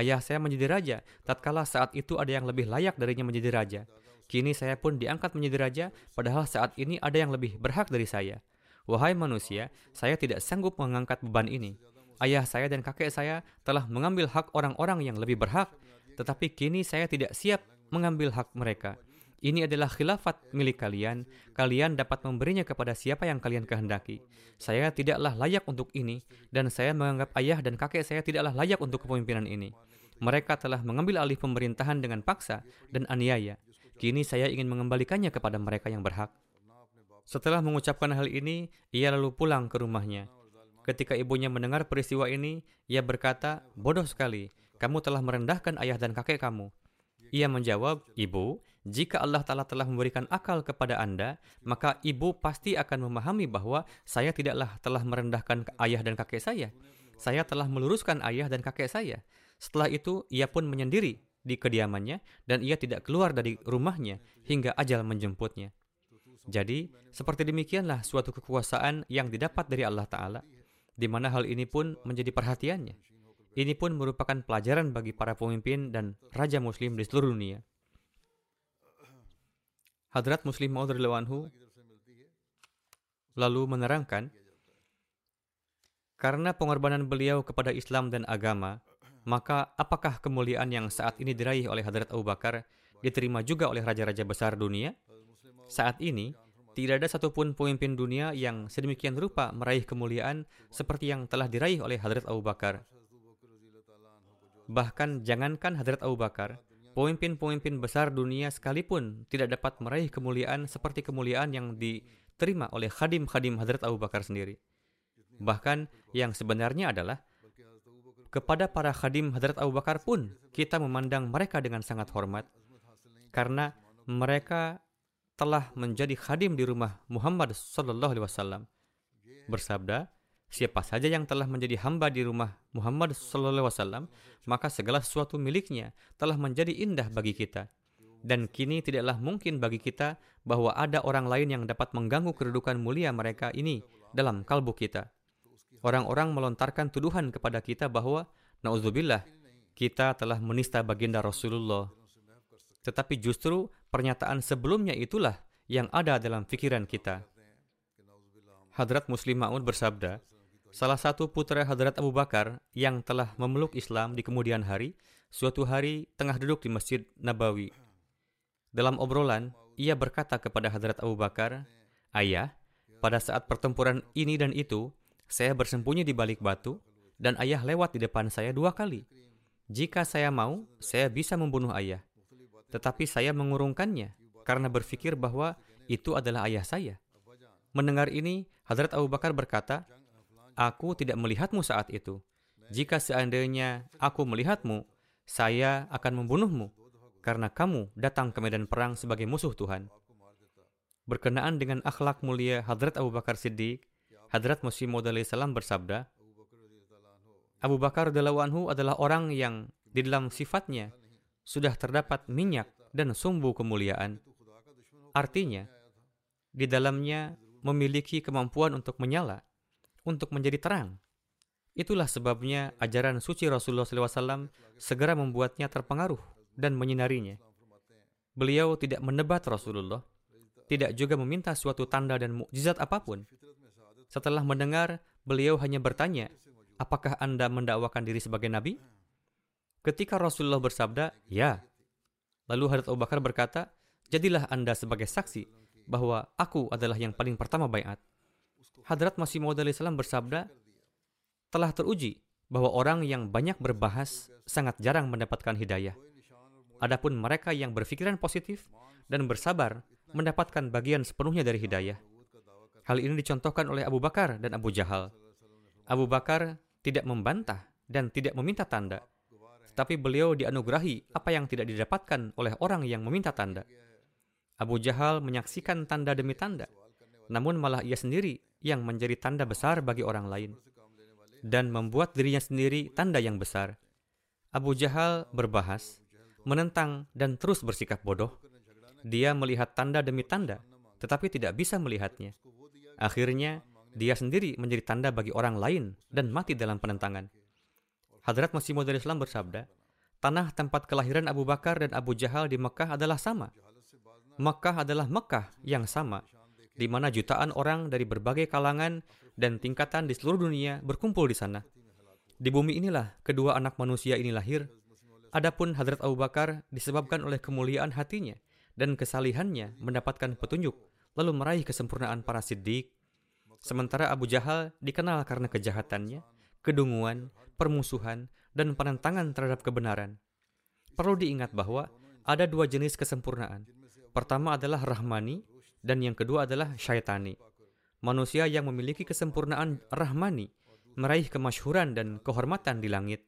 Ayah saya menjadi raja, tatkala saat itu ada yang lebih layak darinya menjadi raja. Kini saya pun diangkat menjadi raja, padahal saat ini ada yang lebih berhak dari saya. Wahai manusia, saya tidak sanggup mengangkat beban ini. Ayah saya dan kakek saya telah mengambil hak orang-orang yang lebih berhak, tetapi kini saya tidak siap mengambil hak mereka. Ini adalah khilafat milik kalian. Kalian dapat memberinya kepada siapa yang kalian kehendaki. Saya tidaklah layak untuk ini, dan saya menganggap ayah dan kakek saya tidaklah layak untuk kepemimpinan ini. Mereka telah mengambil alih pemerintahan dengan paksa dan aniaya. Kini saya ingin mengembalikannya kepada mereka yang berhak. Setelah mengucapkan hal ini, ia lalu pulang ke rumahnya. Ketika ibunya mendengar peristiwa ini, ia berkata, "Bodoh sekali, kamu telah merendahkan ayah dan kakek kamu." Ia menjawab, "Ibu, jika Allah Ta'ala telah memberikan akal kepada Anda, maka ibu pasti akan memahami bahwa saya tidaklah telah merendahkan ayah dan kakek saya. Saya telah meluruskan ayah dan kakek saya. Setelah itu, ia pun menyendiri di kediamannya dan ia tidak keluar dari rumahnya hingga ajal menjemputnya. Jadi, seperti demikianlah suatu kekuasaan yang didapat dari Allah Ta'ala, di mana hal ini pun menjadi perhatiannya. Ini pun merupakan pelajaran bagi para pemimpin dan raja muslim di seluruh dunia. Hadrat Muslim Maud anhu lalu menerangkan, karena pengorbanan beliau kepada Islam dan agama, maka apakah kemuliaan yang saat ini diraih oleh Hadrat Abu Bakar diterima juga oleh raja-raja besar dunia? Saat ini, tidak ada satupun pemimpin dunia yang sedemikian rupa meraih kemuliaan seperti yang telah diraih oleh Hadrat Abu Bakar. Bahkan jangankan Hadrat Abu Bakar, Pemimpin-pemimpin besar dunia sekalipun tidak dapat meraih kemuliaan seperti kemuliaan yang diterima oleh khadim-khadim Hadrat Abu Bakar sendiri. Bahkan yang sebenarnya adalah kepada para khadim Hadrat Abu Bakar pun kita memandang mereka dengan sangat hormat karena mereka telah menjadi khadim di rumah Muhammad sallallahu alaihi wasallam. Bersabda, Siapa saja yang telah menjadi hamba di rumah Muhammad SAW, maka segala sesuatu miliknya telah menjadi indah bagi kita. Dan kini tidaklah mungkin bagi kita bahwa ada orang lain yang dapat mengganggu kedudukan mulia mereka ini dalam kalbu kita. Orang-orang melontarkan tuduhan kepada kita bahwa, Nauzubillah, kita telah menista baginda Rasulullah. Tetapi justru pernyataan sebelumnya itulah yang ada dalam pikiran kita. Hadrat Muslim Ma'ud bersabda, Salah satu putra Hadrat Abu Bakar yang telah memeluk Islam di kemudian hari, suatu hari tengah duduk di Masjid Nabawi. Dalam obrolan, ia berkata kepada Hadrat Abu Bakar, Ayah, pada saat pertempuran ini dan itu, saya bersembunyi di balik batu, dan ayah lewat di depan saya dua kali. Jika saya mau, saya bisa membunuh ayah. Tetapi saya mengurungkannya, karena berpikir bahwa itu adalah ayah saya. Mendengar ini, Hadrat Abu Bakar berkata, Aku tidak melihatmu saat itu. Jika seandainya aku melihatmu, saya akan membunuhmu karena kamu datang ke medan perang sebagai musuh Tuhan. Berkenaan dengan akhlak mulia Hadrat Abu Bakar Siddiq, Hadrat Musi Maud salam bersabda, Abu Bakar anhu adalah orang yang di dalam sifatnya sudah terdapat minyak dan sumbu kemuliaan. Artinya, di dalamnya memiliki kemampuan untuk menyala untuk menjadi terang. Itulah sebabnya ajaran suci Rasulullah SAW segera membuatnya terpengaruh dan menyinarinya. Beliau tidak menebat Rasulullah, tidak juga meminta suatu tanda dan mukjizat apa pun. Setelah mendengar, beliau hanya bertanya, apakah Anda mendakwakan diri sebagai nabi? Ketika Rasulullah bersabda, ya. Lalu Hadrat Abu Bakar berkata, jadilah Anda sebagai saksi bahwa aku adalah yang paling pertama bayat. Hadrat Masih Maud salam bersabda, telah teruji bahwa orang yang banyak berbahas sangat jarang mendapatkan hidayah. Adapun mereka yang berpikiran positif dan bersabar mendapatkan bagian sepenuhnya dari hidayah. Hal ini dicontohkan oleh Abu Bakar dan Abu Jahal. Abu Bakar tidak membantah dan tidak meminta tanda, tetapi beliau dianugerahi apa yang tidak didapatkan oleh orang yang meminta tanda. Abu Jahal menyaksikan tanda demi tanda, namun malah ia sendiri yang menjadi tanda besar bagi orang lain dan membuat dirinya sendiri tanda yang besar. Abu Jahal berbahas, menentang dan terus bersikap bodoh. Dia melihat tanda demi tanda, tetapi tidak bisa melihatnya. Akhirnya, dia sendiri menjadi tanda bagi orang lain dan mati dalam penentangan. Hadrat Masih Maud Islam bersabda, tanah tempat kelahiran Abu Bakar dan Abu Jahal di Mekah adalah sama. Mekah adalah Mekah yang sama di mana jutaan orang dari berbagai kalangan dan tingkatan di seluruh dunia berkumpul di sana. Di bumi inilah kedua anak manusia ini lahir, Adapun Hadrat Abu Bakar disebabkan oleh kemuliaan hatinya dan kesalihannya mendapatkan petunjuk, lalu meraih kesempurnaan para siddiq. Sementara Abu Jahal dikenal karena kejahatannya, kedunguan, permusuhan, dan penentangan terhadap kebenaran. Perlu diingat bahwa ada dua jenis kesempurnaan. Pertama adalah rahmani, dan yang kedua adalah syaitani. Manusia yang memiliki kesempurnaan rahmani meraih kemasyhuran dan kehormatan di langit.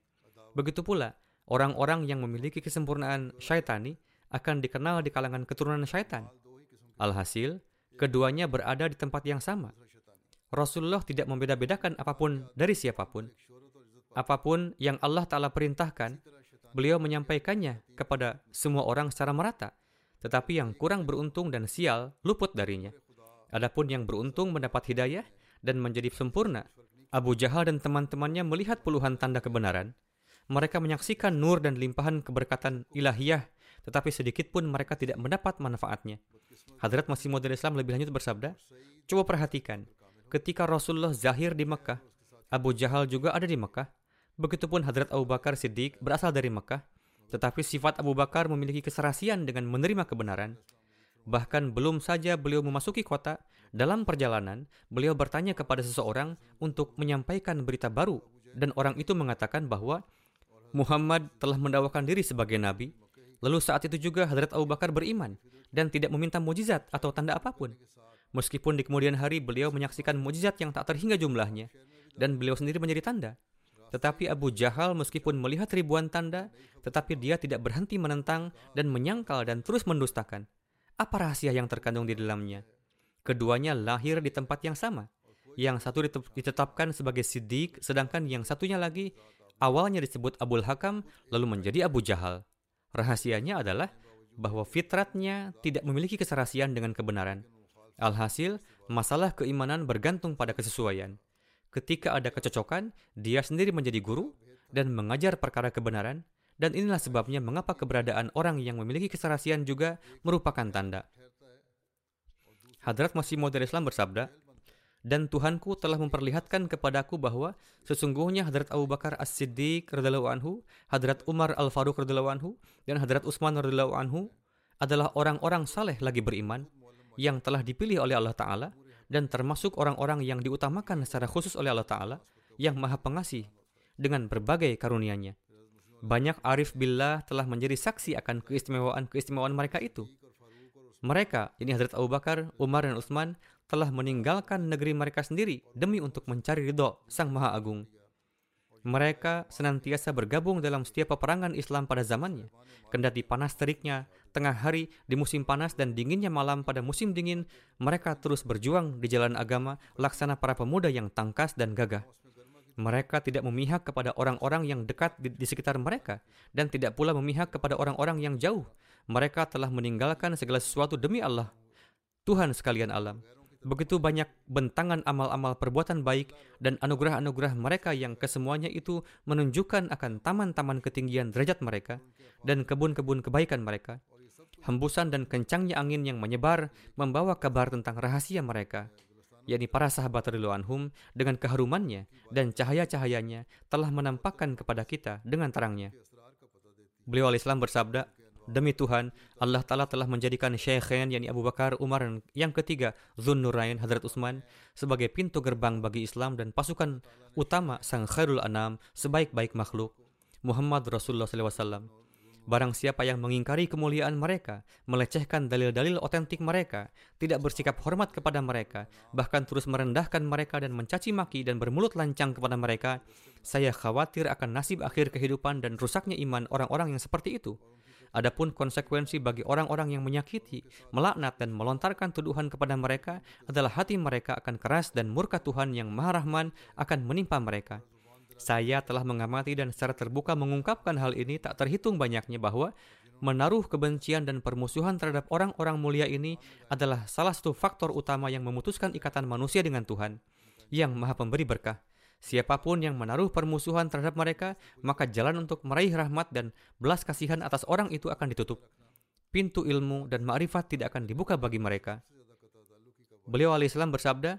Begitu pula, orang-orang yang memiliki kesempurnaan syaitani akan dikenal di kalangan keturunan syaitan. Alhasil, keduanya berada di tempat yang sama. Rasulullah tidak membeda-bedakan apa pun dari siapa pun. Apa pun yang Allah Ta'ala perintahkan, beliau menyampaikannya kepada semua orang secara merata. Tetapi yang kurang beruntung dan sial luput darinya. Adapun yang beruntung mendapat hidayah dan menjadi sempurna, Abu Jahal dan teman-temannya melihat puluhan tanda kebenaran. Mereka menyaksikan nur dan limpahan keberkatan ilahiyah tetapi sedikit pun mereka tidak mendapat manfaatnya. Hadrat Masih Maud Islam lebih lanjut bersabda, Coba perhatikan, ketika Rasulullah zahir di Mekah, Abu Jahal juga ada di Mekah. Begitupun Hadrat Abu Bakar Siddiq berasal dari Mekah, tetapi sifat Abu Bakar memiliki keserasian dengan menerima kebenaran. Bahkan belum saja beliau memasuki kota, dalam perjalanan, beliau bertanya kepada seseorang untuk menyampaikan berita baru, dan orang itu mengatakan bahwa Muhammad telah mendakwakan diri sebagai nabi, Lalu saat itu juga Hadrat Abu Bakar beriman dan tidak meminta mujizat atau tanda apa pun. Meskipun di kemudian hari beliau menyaksikan mujizat yang tak terhingga jumlahnya dan beliau sendiri menjadi tanda. Tetapi Abu Jahal meskipun melihat ribuan tanda, tetapi dia tidak berhenti menentang dan menyangkal dan terus mendustakan. Apa rahasia yang terkandung di dalamnya? Keduanya lahir di tempat yang sama. Yang satu ditetapkan sebagai Siddiq, sedangkan yang satunya lagi awalnya disebut Abul Hakam, lalu menjadi Abu Jahal. Rahasianya adalah bahwa fitratnya tidak memiliki keserasian dengan kebenaran. Alhasil, masalah keimanan bergantung pada kesesuaian. Ketika ada kecocokan, dia sendiri menjadi guru dan mengajar perkara kebenaran, dan inilah sebabnya mengapa keberadaan orang yang memiliki keserasian juga merupakan tanda. Hadrat Masih Maud Islam bersabda, dan Tuhanku telah memperlihatkan kepadaku bahwa sesungguhnya Hadrat Abu Bakar As-Siddiq radhiyallahu anhu, Hadrat Umar Al-Faruq radhiyallahu anhu, dan Hadrat Utsman radhiyallahu anhu adalah orang-orang saleh lagi beriman yang telah dipilih oleh Allah Ta'ala dan termasuk orang-orang yang diutamakan secara khusus oleh Allah Ta'ala yang maha pengasih dengan berbagai karunia-Nya. Banyak arif billah telah menjadi saksi akan keistimewaan-keistimewaan mereka itu. Mereka, ini Hadrat Abu Bakar, Umar, dan Utsman, telah meninggalkan negeri mereka sendiri demi untuk mencari ridho Sang Maha Agung. Mereka senantiasa bergabung dalam setiap peperangan Islam pada zamannya. Kendati panas teriknya, tengah hari, di musim panas dan dinginnya malam pada musim dingin, mereka terus berjuang di jalan agama laksana para pemuda yang tangkas dan gagah. Mereka tidak memihak kepada orang-orang yang dekat di, di sekitar mereka dan tidak pula memihak kepada orang-orang yang jauh. Mereka telah meninggalkan segala sesuatu demi Allah, Tuhan sekalian alam. Begitu banyak bentangan amal-amal perbuatan baik dan anugerah-anugerah mereka yang kesemuanya itu menunjukkan akan taman-taman ketinggian derajat mereka dan kebun-kebun kebaikan mereka. Hembusan dan kencangnya angin yang menyebar membawa kabar tentang rahasia mereka, yakni para sahabat anhum dengan keharumannya dan cahaya-cahayanya telah menampakkan kepada kita dengan terangnya. Beliau al-Islam bersabda, Demi Tuhan, Allah Ta'ala telah menjadikan Syekhain, yakni Abu Bakar, Umar, yang ketiga, Zun Nurain, Hadrat Utsman, sebagai pintu gerbang bagi Islam dan pasukan utama Sang Khairul Anam, sebaik-baik makhluk, Muhammad Rasulullah SAW. Barang siapa yang mengingkari kemuliaan mereka, melecehkan dalil-dalil otentik mereka, tidak bersikap hormat kepada mereka, bahkan terus merendahkan mereka dan mencaci maki dan bermulut lancang kepada mereka, saya khawatir akan nasib akhir kehidupan dan rusaknya iman orang-orang yang seperti itu. Adapun konsekuensi bagi orang-orang yang menyakiti, melaknat dan melontarkan tuduhan kepada mereka adalah hati mereka akan keras dan murka Tuhan yang Maha Rahman akan menimpa mereka. Saya telah mengamati dan secara terbuka mengungkapkan hal ini tak terhitung banyaknya bahwa menaruh kebencian dan permusuhan terhadap orang-orang mulia ini adalah salah satu faktor utama yang memutuskan ikatan manusia dengan Tuhan, yang Maha Pemberi berkah. Siapa pun yang menaruh permusuhan terhadap mereka, maka jalan untuk meraih rahmat dan belas kasihan atas orang itu akan ditutup. Pintu ilmu dan ma'rifat tidak akan dibuka bagi mereka. Beliau alaihissalam bersabda,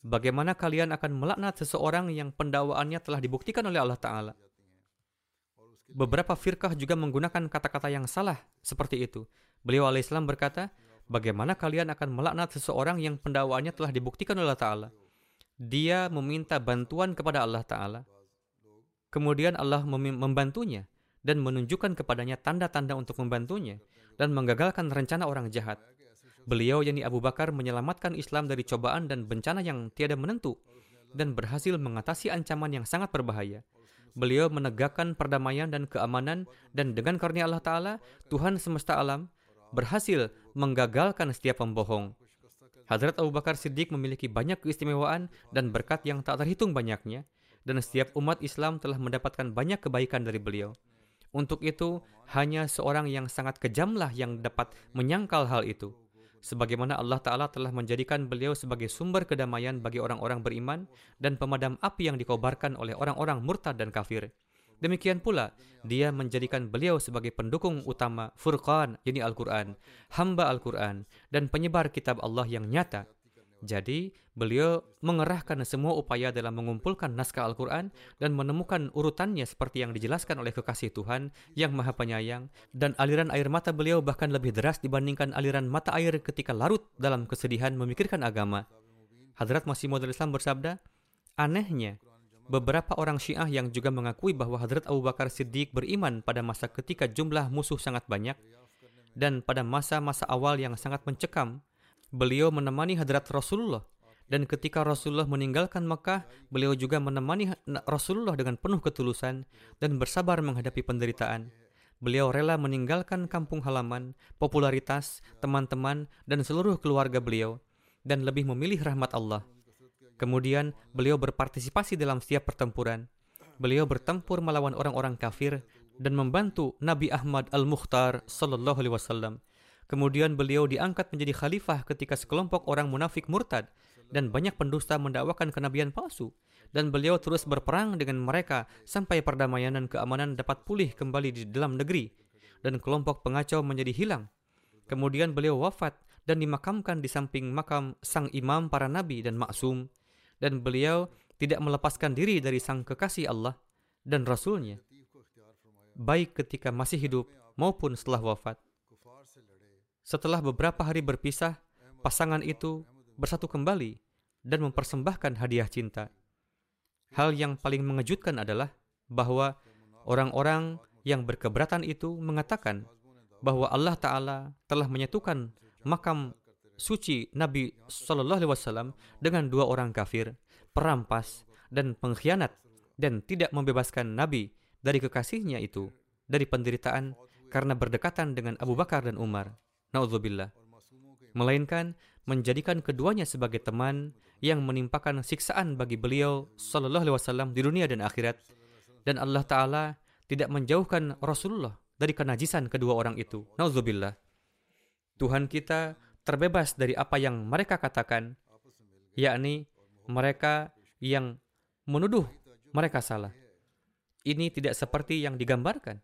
Bagaimana kalian akan melaknat seseorang yang pendakwaannya telah dibuktikan oleh Allah Ta'ala? beberapa firqah juga menggunakan kata-kata yang salah seperti itu. Beliau alaihissalam berkata, bagaimana kalian akan melaknat seseorang yang pendakwaannya telah dibuktikan oleh Allah Ta'ala? Dia meminta bantuan kepada Allah Ta'ala. Kemudian Allah membantunya dan menunjukkan kepadanya tanda-tanda untuk membantunya dan menggagalkan rencana orang jahat. Beliau, yakni Abu Bakar, menyelamatkan Islam dari cobaan dan bencana yang tiada menentu dan berhasil mengatasi ancaman yang sangat berbahaya. Beliau menegakkan perdamaian dan keamanan dan dengan karunia Allah Ta'ala, Tuhan semesta alam berhasil menggagalkan setiap pembohong. Hadrat Abu Bakar Siddiq memiliki banyak keistimewaan dan berkat yang tak terhitung banyaknya, dan setiap umat Islam telah mendapatkan banyak kebaikan dari beliau. Untuk itu, hanya seorang yang sangat kejamlah yang dapat menyangkal hal itu. Sebagaimana Allah Ta'ala telah menjadikan beliau sebagai sumber kedamaian bagi orang-orang beriman dan pemadam api yang dikobarkan oleh orang-orang murtad dan kafir. Demikian pula, dia menjadikan beliau sebagai pendukung utama Furqan, yakni Al-Quran, hamba Al-Quran, dan penyebar kitab Allah yang nyata, jadi, beliau mengerahkan semua upaya dalam mengumpulkan naskah Al-Quran dan menemukan urutannya seperti yang dijelaskan oleh kekasih Tuhan yang maha penyayang dan aliran air mata beliau bahkan lebih deras dibandingkan aliran mata air ketika larut dalam kesedihan memikirkan agama. Hadrat Masih Maud Islam bersabda, Anehnya, beberapa orang Syiah yang juga mengakui bahwa Hadrat Abu Bakar Siddiq beriman pada masa ketika jumlah musuh sangat banyak dan pada masa-masa awal yang sangat mencekam, beliau menemani hadrat Rasulullah. Dan ketika Rasulullah meninggalkan Mekah, beliau juga menemani Rasulullah dengan penuh ketulusan dan bersabar menghadapi penderitaan. Beliau rela meninggalkan kampung halaman, popularitas, teman-teman, dan seluruh keluarga beliau, dan lebih memilih rahmat Allah. Kemudian, beliau berpartisipasi dalam setiap pertempuran. Beliau bertempur melawan orang-orang kafir dan membantu Nabi Ahmad Al-Mukhtar sallallahu alaihi wasallam Kemudian beliau diangkat menjadi khalifah ketika sekelompok orang munafik murtad dan banyak pendusta mendakwakan kenabian palsu. Dan beliau terus berperang dengan mereka sampai perdamaian dan keamanan dapat pulih kembali di dalam negeri. Dan kelompok pengacau menjadi hilang. Kemudian beliau wafat dan dimakamkan di samping makam sang imam para nabi dan maksum. Dan beliau tidak melepaskan diri dari sang kekasih Allah dan Rasulnya. Baik ketika masih hidup maupun setelah wafat. Setelah beberapa hari berpisah, pasangan itu bersatu kembali dan mempersembahkan hadiah cinta. Hal yang paling mengejutkan adalah bahwa orang-orang yang berkeberatan itu mengatakan bahwa Allah Ta'ala telah menyatukan makam suci Nabi Shallallahu Alaihi Wasallam dengan dua orang kafir, perampas dan pengkhianat, dan tidak membebaskan Nabi dari kekasihnya itu dari penderitaan karena berdekatan dengan Abu Bakar dan Umar. Naudzubillah. Melainkan menjadikan keduanya sebagai teman yang menimpakan siksaan bagi beliau sallallahu alaihi wasallam di dunia dan akhirat dan Allah taala tidak menjauhkan Rasulullah dari kenajisan kedua orang itu. Nauzubillah. Tuhan kita terbebas dari apa yang mereka katakan, yakni mereka yang menuduh mereka salah. Ini tidak seperti yang digambarkan,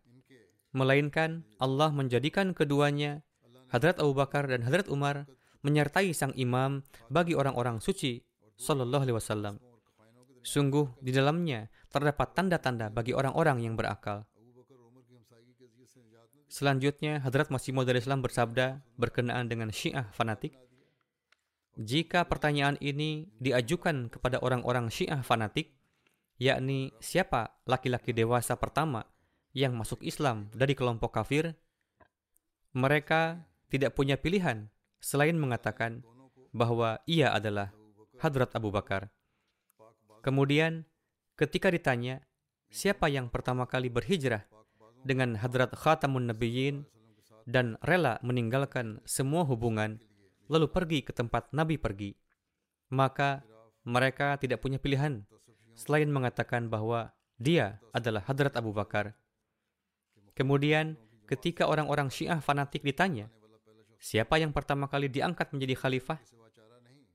melainkan Allah menjadikan keduanya Hadrat Abu Bakar dan Hadrat Umar menyertai sang imam bagi orang-orang suci Sallallahu Alaihi Wasallam. Sungguh di dalamnya terdapat tanda-tanda bagi orang-orang yang berakal. Selanjutnya, Hadrat Masih Maud Islam bersabda berkenaan dengan Syiah fanatik. Jika pertanyaan ini diajukan kepada orang-orang Syiah fanatik, yakni siapa laki-laki dewasa pertama yang masuk Islam dari kelompok kafir, mereka tidak punya pilihan selain mengatakan bahwa ia adalah Hadrat Abu Bakar. Kemudian, ketika ditanya, siapa yang pertama kali berhijrah dengan Hadrat Khatamun Nabiyyin dan rela meninggalkan semua hubungan, lalu pergi ke tempat Nabi pergi, maka mereka tidak punya pilihan selain mengatakan bahwa dia adalah Hadrat Abu Bakar. Kemudian, ketika orang-orang Syiah fanatik ditanya, siapa yang pertama kali diangkat menjadi khalifah,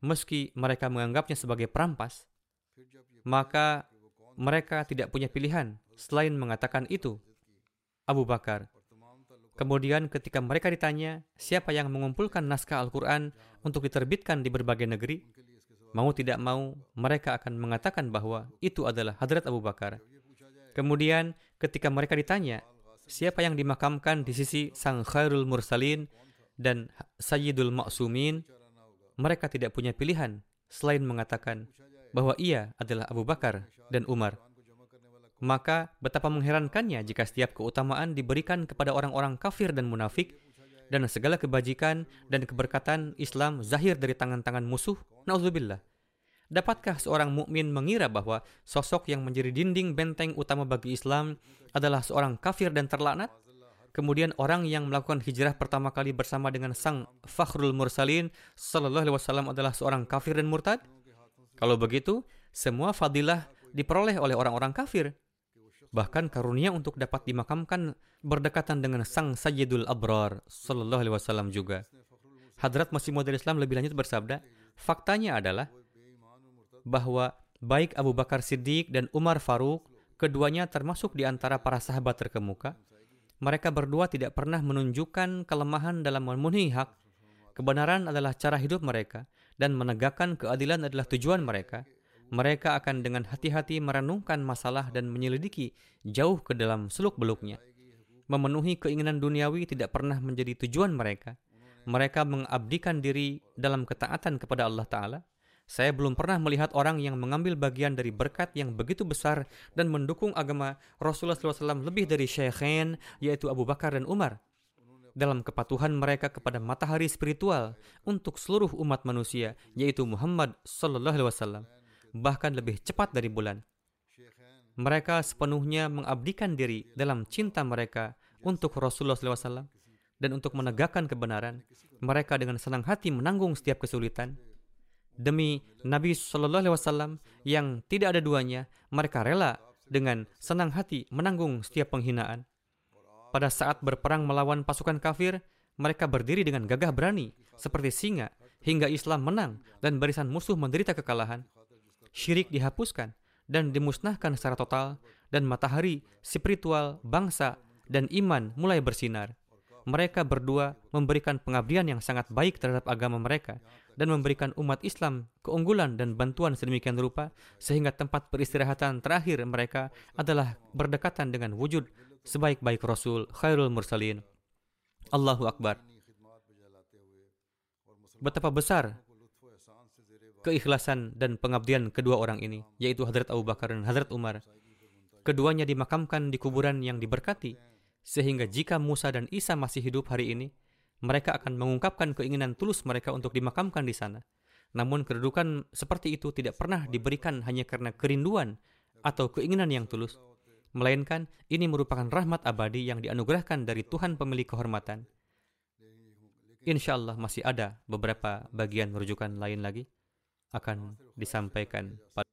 meski mereka menganggapnya sebagai perampas, maka mereka tidak punya pilihan selain mengatakan itu. Abu Bakar. Kemudian ketika mereka ditanya, siapa yang mengumpulkan naskah Al-Quran untuk diterbitkan di berbagai negeri, mau tidak mau, mereka akan mengatakan bahwa itu adalah Hadrat Abu Bakar. Kemudian, ketika mereka ditanya, siapa yang dimakamkan di sisi Sang Khairul Mursalin dan Sayyidul Ma'sumin, mereka tidak punya pilihan selain mengatakan bahwa ia adalah Abu Bakar dan Umar. Maka betapa mengherankannya jika setiap keutamaan diberikan kepada orang-orang kafir dan munafik dan segala kebajikan dan keberkatan Islam zahir dari tangan-tangan musuh. Nauzubillah. Dapatkah seorang mukmin mengira bahwa sosok yang menjadi dinding benteng utama bagi Islam adalah seorang kafir dan terlaknat? Kemudian orang yang melakukan hijrah pertama kali bersama dengan sang Fakhrul Mursalin sallallahu alaihi wasallam adalah seorang kafir dan murtad? Kalau begitu, semua fadilah diperoleh oleh orang-orang kafir. Bahkan karunia untuk dapat dimakamkan berdekatan dengan sang Sayyidul Abrar sallallahu alaihi wasallam juga. Hadrat Masih Maud Islam lebih lanjut bersabda, faktanya adalah bahwa baik Abu Bakar Siddiq dan Umar Faruk, keduanya termasuk di antara para sahabat terkemuka, mereka berdua tidak pernah menunjukkan kelemahan dalam memenuhi hak. Kebenaran adalah cara hidup mereka, dan menegakkan keadilan adalah tujuan mereka mereka akan dengan hati-hati merenungkan masalah dan menyelidiki jauh ke dalam seluk-beluknya. Memenuhi keinginan duniawi tidak pernah menjadi tujuan mereka. Mereka mengabdikan diri dalam ketaatan kepada Allah Ta'ala. Saya belum pernah melihat orang yang mengambil bagian dari berkat yang begitu besar dan mendukung agama Rasulullah SAW lebih dari Syekhain, yaitu Abu Bakar dan Umar dalam kepatuhan mereka kepada matahari spiritual untuk seluruh umat manusia, yaitu Muhammad Wasallam bahkan lebih cepat dari bulan. Mereka sepenuhnya mengabdikan diri dalam cinta mereka untuk Rasulullah SAW dan untuk menegakkan kebenaran. Mereka dengan senang hati menanggung setiap kesulitan. Demi Nabi Shallallahu Alaihi Wasallam yang tidak ada duanya, mereka rela dengan senang hati menanggung setiap penghinaan. Pada saat berperang melawan pasukan kafir, mereka berdiri dengan gagah berani, seperti singa, hingga Islam menang dan barisan musuh menderita kekalahan syirik dihapuskan dan dimusnahkan secara total, dan matahari, spiritual, bangsa, dan iman mulai bersinar. Mereka berdua memberikan pengabdian yang sangat baik terhadap agama mereka dan memberikan umat Islam keunggulan dan bantuan sedemikian rupa sehingga tempat peristirahatan terakhir mereka adalah berdekatan dengan wujud sebaik-baik Rasul Khairul Mursalin. Allahu Akbar. Betapa besar keikhlasan dan pengabdian kedua orang ini, yaitu Hadrat Abu Bakar dan Hadrat Umar. Keduanya dimakamkan di kuburan yang diberkati, sehingga jika Musa dan Isa masih hidup hari ini, mereka akan mengungkapkan keinginan tulus mereka untuk dimakamkan di sana. Namun kedudukan seperti itu tidak pernah diberikan hanya karena kerinduan atau keinginan yang tulus, melainkan ini merupakan rahmat abadi yang dianugerahkan dari Tuhan pemilik kehormatan. Insya Allah masih ada beberapa bagian rujukan lain lagi akan disampaikan pada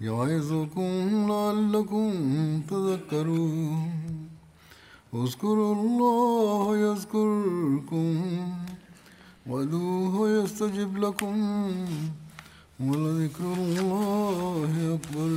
يعظكم لعلكم تذكرون. اذكروا الله يذكركم وادعوه يستجب لكم ولذكر الله أكبر.